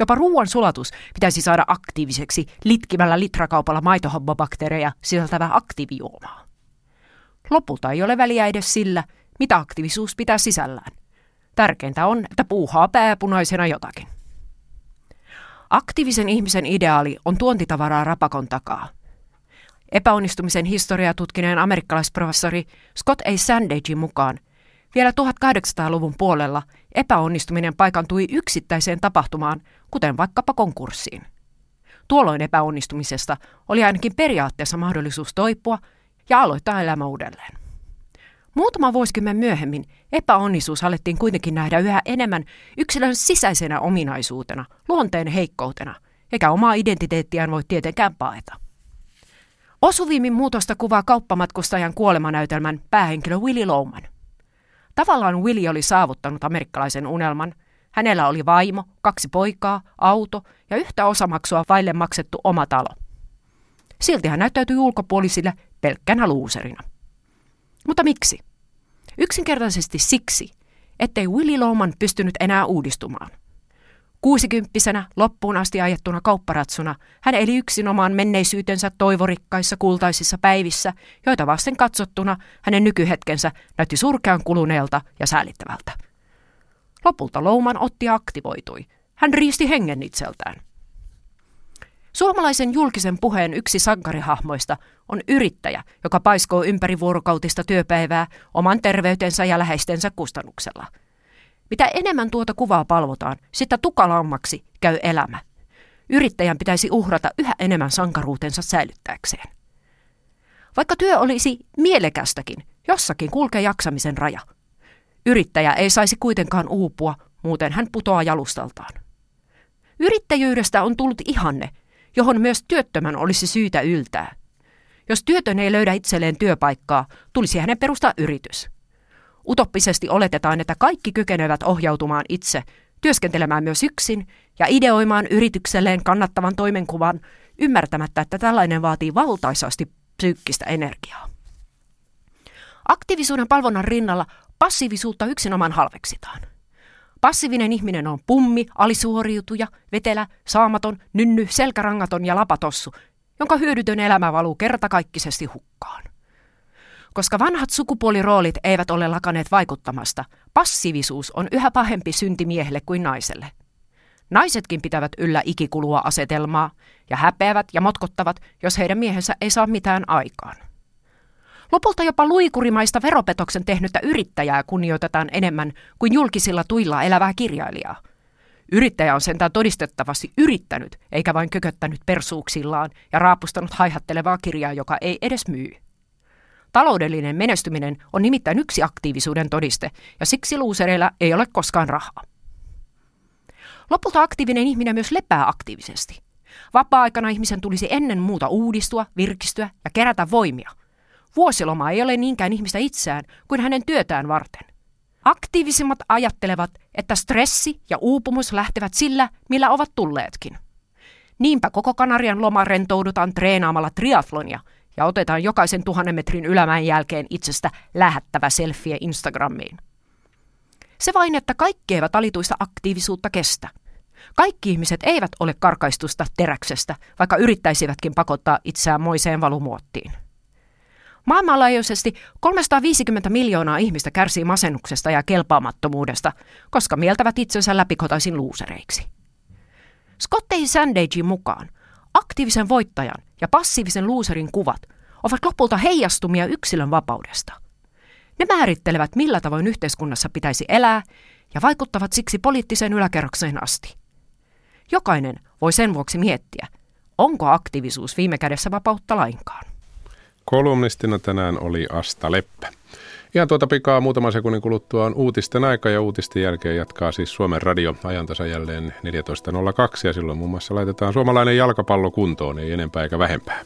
Jopa ruoan sulatus pitäisi saada aktiiviseksi litkimällä litrakaupalla maitohabbobakteereja sisältävää aktiivijuomaa. Lopulta ei ole väliä edes sillä, mitä aktiivisuus pitää sisällään. Tärkeintä on, että puuhaa pääpunaisena jotakin. Aktiivisen ihmisen ideaali on tuontitavaraa rapakon takaa. Epäonnistumisen historiaa tutkineen amerikkalaisprofessori Scott A. Sandagein mukaan vielä 1800-luvun puolella epäonnistuminen paikantui yksittäiseen tapahtumaan, kuten vaikkapa konkurssiin. Tuolloin epäonnistumisesta oli ainakin periaatteessa mahdollisuus toipua – ja aloittaa elämä uudelleen. Muutama vuosikymmen myöhemmin epäonnisuus alettiin kuitenkin nähdä yhä enemmän yksilön sisäisenä ominaisuutena, luonteen heikkoutena, eikä omaa identiteettiään voi tietenkään paeta. Osuvimmin muutosta kuvaa kauppamatkustajan kuolemanäytelmän päähenkilö Willy Lowman. Tavallaan Willy oli saavuttanut amerikkalaisen unelman. Hänellä oli vaimo, kaksi poikaa, auto ja yhtä osamaksua vaille maksettu oma talo. Silti hän näyttäytyi ulkopuolisille pelkkänä luuserina. Mutta miksi? Yksinkertaisesti siksi, ettei Willy Lowman pystynyt enää uudistumaan – Kuusikymppisenä loppuun asti ajettuna kaupparatsuna hän eli yksinomaan menneisyytensä toivorikkaissa kultaisissa päivissä, joita vasten katsottuna hänen nykyhetkensä näytti surkean kuluneelta ja säälittävältä. Lopulta Louman otti aktivoitui. Hän riisti hengen itseltään. Suomalaisen julkisen puheen yksi sankarihahmoista on yrittäjä, joka paiskoo ympäri vuorokautista työpäivää oman terveytensä ja läheistensä kustannuksella – mitä enemmän tuota kuvaa palvotaan, sitä tukalammaksi käy elämä. Yrittäjän pitäisi uhrata yhä enemmän sankaruutensa säilyttääkseen. Vaikka työ olisi mielekästäkin, jossakin kulkee jaksamisen raja. Yrittäjä ei saisi kuitenkaan uupua, muuten hän putoaa jalustaltaan. Yrittäjyydestä on tullut ihanne, johon myös työttömän olisi syytä yltää. Jos työtön ei löydä itselleen työpaikkaa, tulisi hänen perustaa yritys. Utoppisesti oletetaan, että kaikki kykenevät ohjautumaan itse, työskentelemään myös yksin ja ideoimaan yritykselleen kannattavan toimenkuvan, ymmärtämättä, että tällainen vaatii valtaisasti psyykkistä energiaa. Aktiivisuuden palvonnan rinnalla passiivisuutta yksinomaan halveksitaan. Passiivinen ihminen on pummi, alisuoriutuja, vetelä, saamaton, nynny, selkärangaton ja lapatossu, jonka hyödytön elämä valuu kertakaikkisesti hukkaan. Koska vanhat sukupuoliroolit eivät ole lakaneet vaikuttamasta, passiivisuus on yhä pahempi synti miehelle kuin naiselle. Naisetkin pitävät yllä ikikulua asetelmaa ja häpeävät ja motkottavat, jos heidän miehensä ei saa mitään aikaan. Lopulta jopa luikurimaista veropetoksen tehnyttä yrittäjää kunnioitetaan enemmän kuin julkisilla tuilla elävää kirjailijaa. Yrittäjä on sentään todistettavasti yrittänyt, eikä vain kököttänyt persuuksillaan ja raapustanut haihattelevaa kirjaa, joka ei edes myy. Taloudellinen menestyminen on nimittäin yksi aktiivisuuden todiste, ja siksi luusereilla ei ole koskaan rahaa. Lopulta aktiivinen ihminen myös lepää aktiivisesti. Vapaa-aikana ihmisen tulisi ennen muuta uudistua, virkistyä ja kerätä voimia. Vuosiloma ei ole niinkään ihmistä itseään kuin hänen työtään varten. Aktiivisimmat ajattelevat, että stressi ja uupumus lähtevät sillä, millä ovat tulleetkin. Niinpä koko Kanarian loma rentoudutaan treenaamalla triathlonia – ja otetaan jokaisen tuhannen metrin ylämäen jälkeen itsestä lähettävä selfie Instagramiin. Se vain, että kaikki eivät alituista aktiivisuutta kestä. Kaikki ihmiset eivät ole karkaistusta teräksestä, vaikka yrittäisivätkin pakottaa itseään moiseen valumuottiin. Maailmanlaajuisesti 350 miljoonaa ihmistä kärsii masennuksesta ja kelpaamattomuudesta, koska mieltävät itsensä läpikotaisin luusereiksi. Scottei Sandagein mukaan aktiivisen voittajan ja passiivisen luuserin kuvat ovat lopulta heijastumia yksilön vapaudesta. Ne määrittelevät, millä tavoin yhteiskunnassa pitäisi elää ja vaikuttavat siksi poliittiseen yläkerrokseen asti. Jokainen voi sen vuoksi miettiä, onko aktiivisuus viime kädessä vapautta lainkaan. Kolumnistina tänään oli Asta Leppä. Ihan tuota pikaa muutaman sekunnin kuluttua on uutisten aika ja uutisten jälkeen jatkaa siis Suomen radio ajantasa jälleen 14.02 ja silloin muun muassa laitetaan suomalainen jalkapallo kuntoon, ei enempää eikä vähempää.